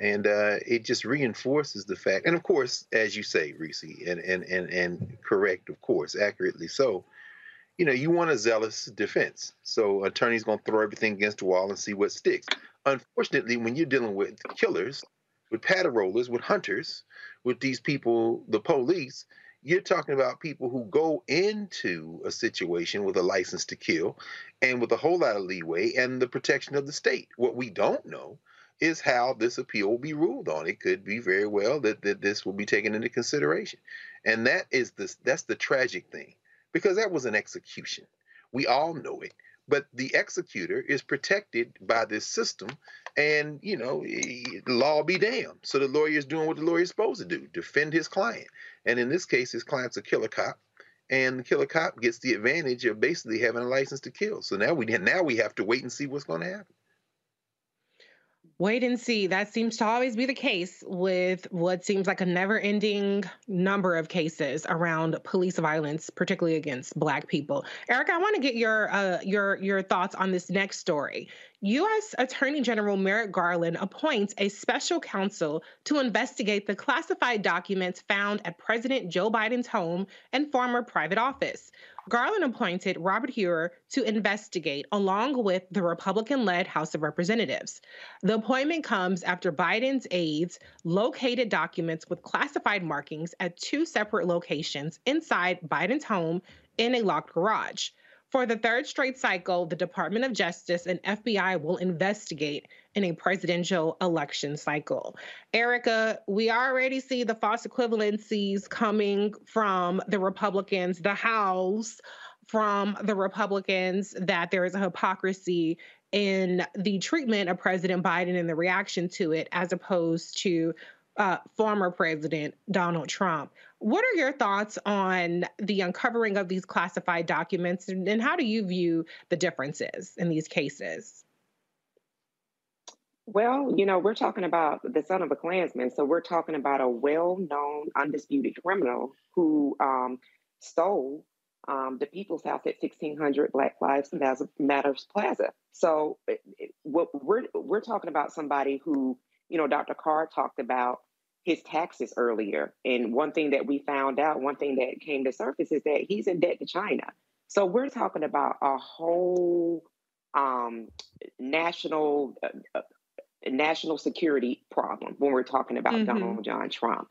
and uh, it just reinforces the fact and of course as you say reese and, and and and correct of course accurately so you know you want a zealous defense so attorney's going to throw everything against the wall and see what sticks unfortunately when you're dealing with killers with paterrollers with hunters with these people the police you're talking about people who go into a situation with a license to kill and with a whole lot of leeway and the protection of the state what we don't know is how this appeal will be ruled on. It could be very well that, that this will be taken into consideration. And that is this that's the tragic thing. Because that was an execution. We all know it. But the executor is protected by this system, and you know, law be damned. So the lawyer is doing what the lawyer is supposed to do: defend his client. And in this case, his client's a killer cop, and the killer cop gets the advantage of basically having a license to kill. So now we now we have to wait and see what's going to happen wait and see. That seems to always be the case with what seems like a never ending number of cases around police violence, particularly against Black people. Erica, I want to get your uh, your your thoughts on this next story. U.S. Attorney General Merrick Garland appoints a special counsel to investigate the classified documents found at President Joe Biden's home and former private office. Garland appointed Robert Hur to investigate, along with the Republican led House of Representatives. The appointment comes after Biden's aides located documents with classified markings at two separate locations inside Biden's home in a locked garage. For the third straight cycle, the Department of Justice and FBI will investigate in a presidential election cycle. Erica, we already see the false equivalencies coming from the Republicans, the House, from the Republicans, that there is a hypocrisy in the treatment of President Biden and the reaction to it, as opposed to uh, former President Donald Trump. What are your thoughts on the uncovering of these classified documents, and, how do you view the differences in these cases? Well, you know, we're talking about the son of a Klansman. So we're talking about a well known, undisputed criminal who um, stole um, the People's House at 1600 Black Lives Matters Plaza. So what we're, we're talking about somebody who, you know, Dr. Carr talked about his taxes earlier. And one thing that we found out, one thing that came to surface is that he's in debt to China. So we're talking about a whole um, national uh, uh national security problem when we're talking about mm-hmm. Donald John Trump.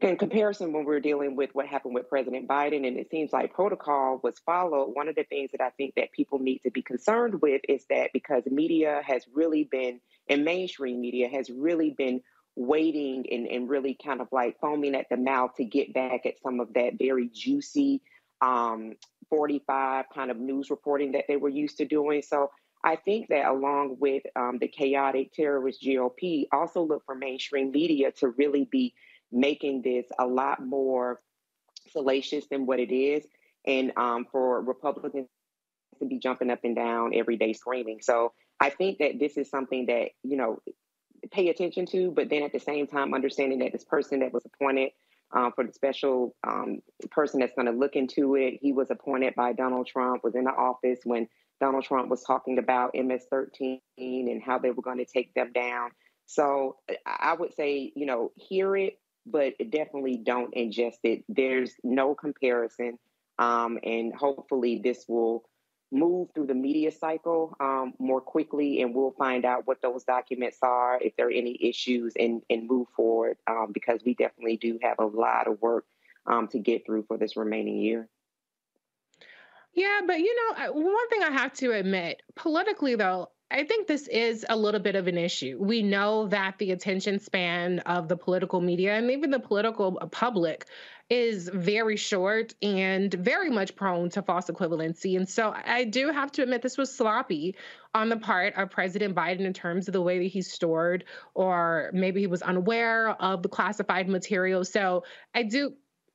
In comparison, when we're dealing with what happened with President Biden, and it seems like protocol was followed, one of the things that I think that people need to be concerned with is that because media has really been, and mainstream media has really been waiting and, and really kind of like foaming at the mouth to get back at some of that very juicy um, 45 kind of news reporting that they were used to doing. So I think that along with um, the chaotic terrorist GOP, also look for mainstream media to really be making this a lot more salacious than what it is, and um, for Republicans to be jumping up and down every day screaming. So I think that this is something that you know pay attention to, but then at the same time understanding that this person that was appointed um, for the special um, person that's going to look into it, he was appointed by Donald Trump, was in the office when Donald Trump was talking about MS 13 and how they were going to take them down. So I would say, you know, hear it, but definitely don't ingest it. There's no comparison. Um, and hopefully this will move through the media cycle um, more quickly and we'll find out what those documents are, if there are any issues, and, and move forward um, because we definitely do have a lot of work um, to get through for this remaining year. Yeah, but you know, one thing I have to admit, politically though, I think this is a little bit of an issue. We know that the attention span of the political media and even the political uh, public is very short and very much prone to false equivalency. And so I do have to admit this was sloppy on the part of President Biden in terms of the way that he stored, or maybe he was unaware of the classified material. So I do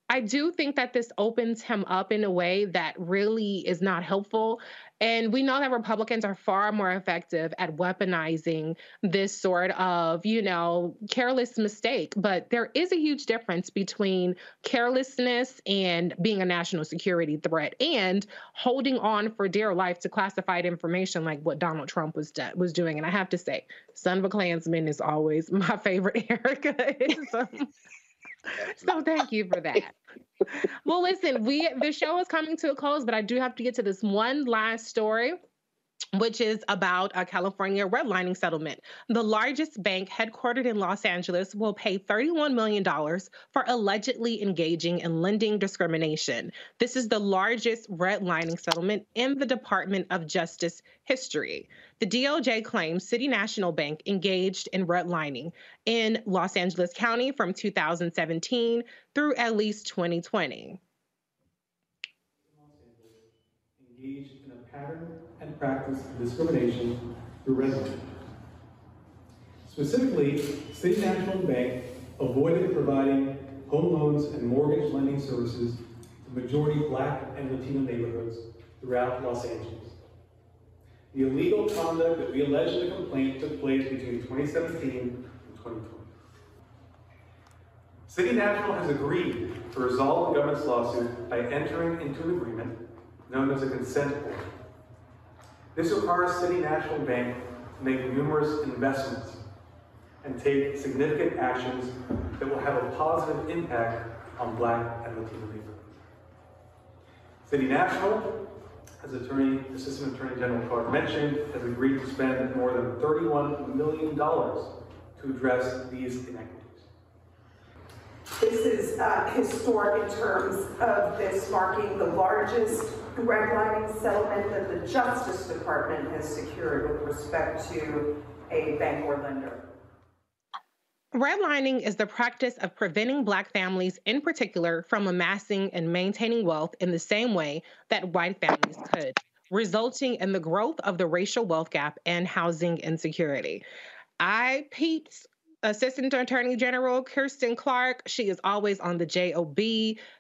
I do think that this opens him up in a way that really is not helpful. And we know that Republicans are far more effective at weaponizing this sort of, you know, careless mistake. But there is a huge difference between carelessness and being a national security threat and holding on for dear life to classified information like what Donald Trump was de- was doing. And I have to say, son of a Klansman is always my favorite Erica. so thank you for that. well, listen, we the show is coming to a close, but I do have to get to this one last story which is about a California redlining settlement. The largest bank headquartered in Los Angeles will pay $31 million for allegedly engaging in lending discrimination. This is the largest redlining settlement in the Department of Justice history. The DOJ claims City National Bank engaged in redlining in Los Angeles County from 2017 through at least 2020. And practice discrimination through redlining. Specifically, City National Bank avoided providing home loans and mortgage lending services to majority black and Latino neighborhoods throughout Los Angeles. The illegal conduct that we allege in the complaint took place between 2017 and 2020. City National has agreed to resolve the government's lawsuit by entering into an agreement known as a consent order. This requires City National Bank to make numerous investments and take significant actions that will have a positive impact on Black and Latino neighborhoods. City National, as Attorney, Assistant Attorney General Clarke mentioned, has agreed to spend more than $31 million to address these inequities. This is uh, historic in terms of this marking the largest redlining settlement that the Justice Department has secured with respect to a bank or lender. Redlining is the practice of preventing Black families, in particular, from amassing and maintaining wealth in the same way that white families could, resulting in the growth of the racial wealth gap and housing insecurity. I peeped Assistant Attorney General Kirsten Clarke, she is always on the JOB.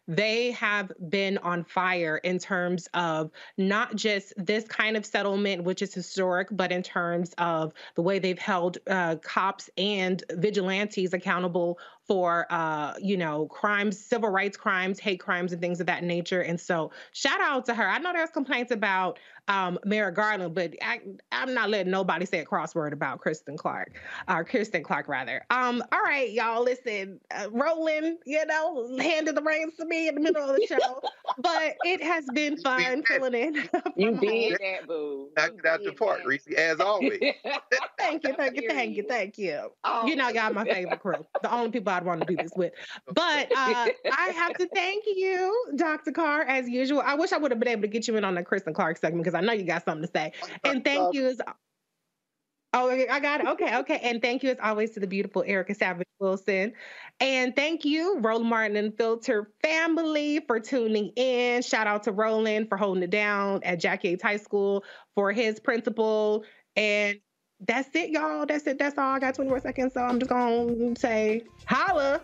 They have been on fire in terms of not just this kind of settlement, which is historic, but in terms of the way they've held uh, cops and vigilantes accountable for uh, you know crimes, civil rights crimes, hate crimes, and things of that nature. And so, shout out to her. I know there's complaints about um, Merrick Garland, but I, am not letting nobody say a crossword about Kristen Clarke, or uh, Kirsten Clarke rather. Um, all right, y'all, listen, uh, Roland, you know, handed the reins to me in the middle of the show, but it has been fun filling in. you did that, boo. Knocked out the park, Reese, as always. thank you, thank you, thank you, thank you. Oh. You know, y'all my favorite crew, the only people I'd want to do this with. But uh, I have to thank you, Dr. Carr, as usual. I wish I would have been able to get you in on the Kristen Clarke segment because I know you got something to say. And thank you as Oh, I got it. Okay, okay. And thank you as always to the beautiful Erica Savage Wilson. And thank you, Roland Martin and Filter family, for tuning in. Shout out to Roland for holding it down at Jackie Yates High School for his principal. And that's it, y'all. That's it. That's all. I got 24 seconds. So I'm just going to say, holla.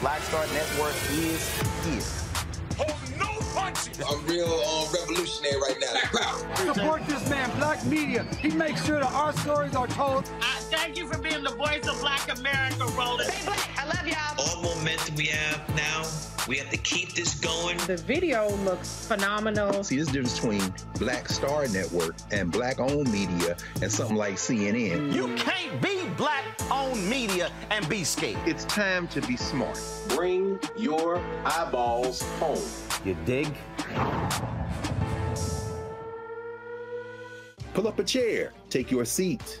Black Star Network is here. Hold no punches. I'm real um, revolutionary right now. Support this man, Black Media. He makes sure that our stories are told. Uh, thank you for being the voice of Black America, Roland. Hey, Black, I love y'all. All the momentum we have now we have to keep this going. The video looks phenomenal. See, this difference between Black Star Network and black owned media and something like CNN. You can't be black owned media and be scared. It's time to be smart. Bring your eyeballs home. You dig? Pull up a chair, take your seat.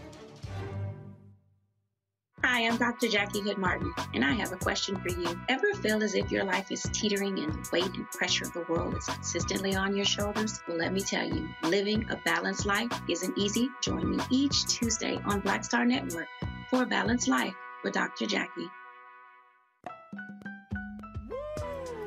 Hi, I'm Dr. Jackie Hood Martin, and I have a question for you. Ever feel as if your life is teetering and the weight and pressure of the world is consistently on your shoulders? Well, let me tell you, living a balanced life isn't easy. Join me each Tuesday on Black Star Network for a balanced life with Dr. Jackie.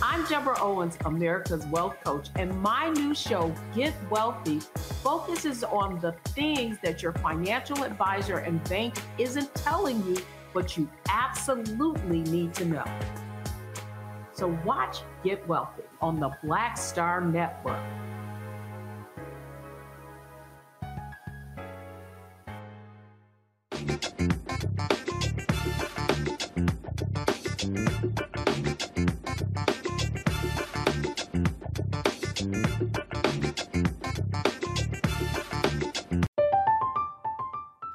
I'm Deborah Owens, America's Wealth Coach, and my new show, Get Wealthy, focuses on the things that your financial advisor and bank isn't telling you, but you absolutely need to know. So watch Get Wealthy on the Black Star Network.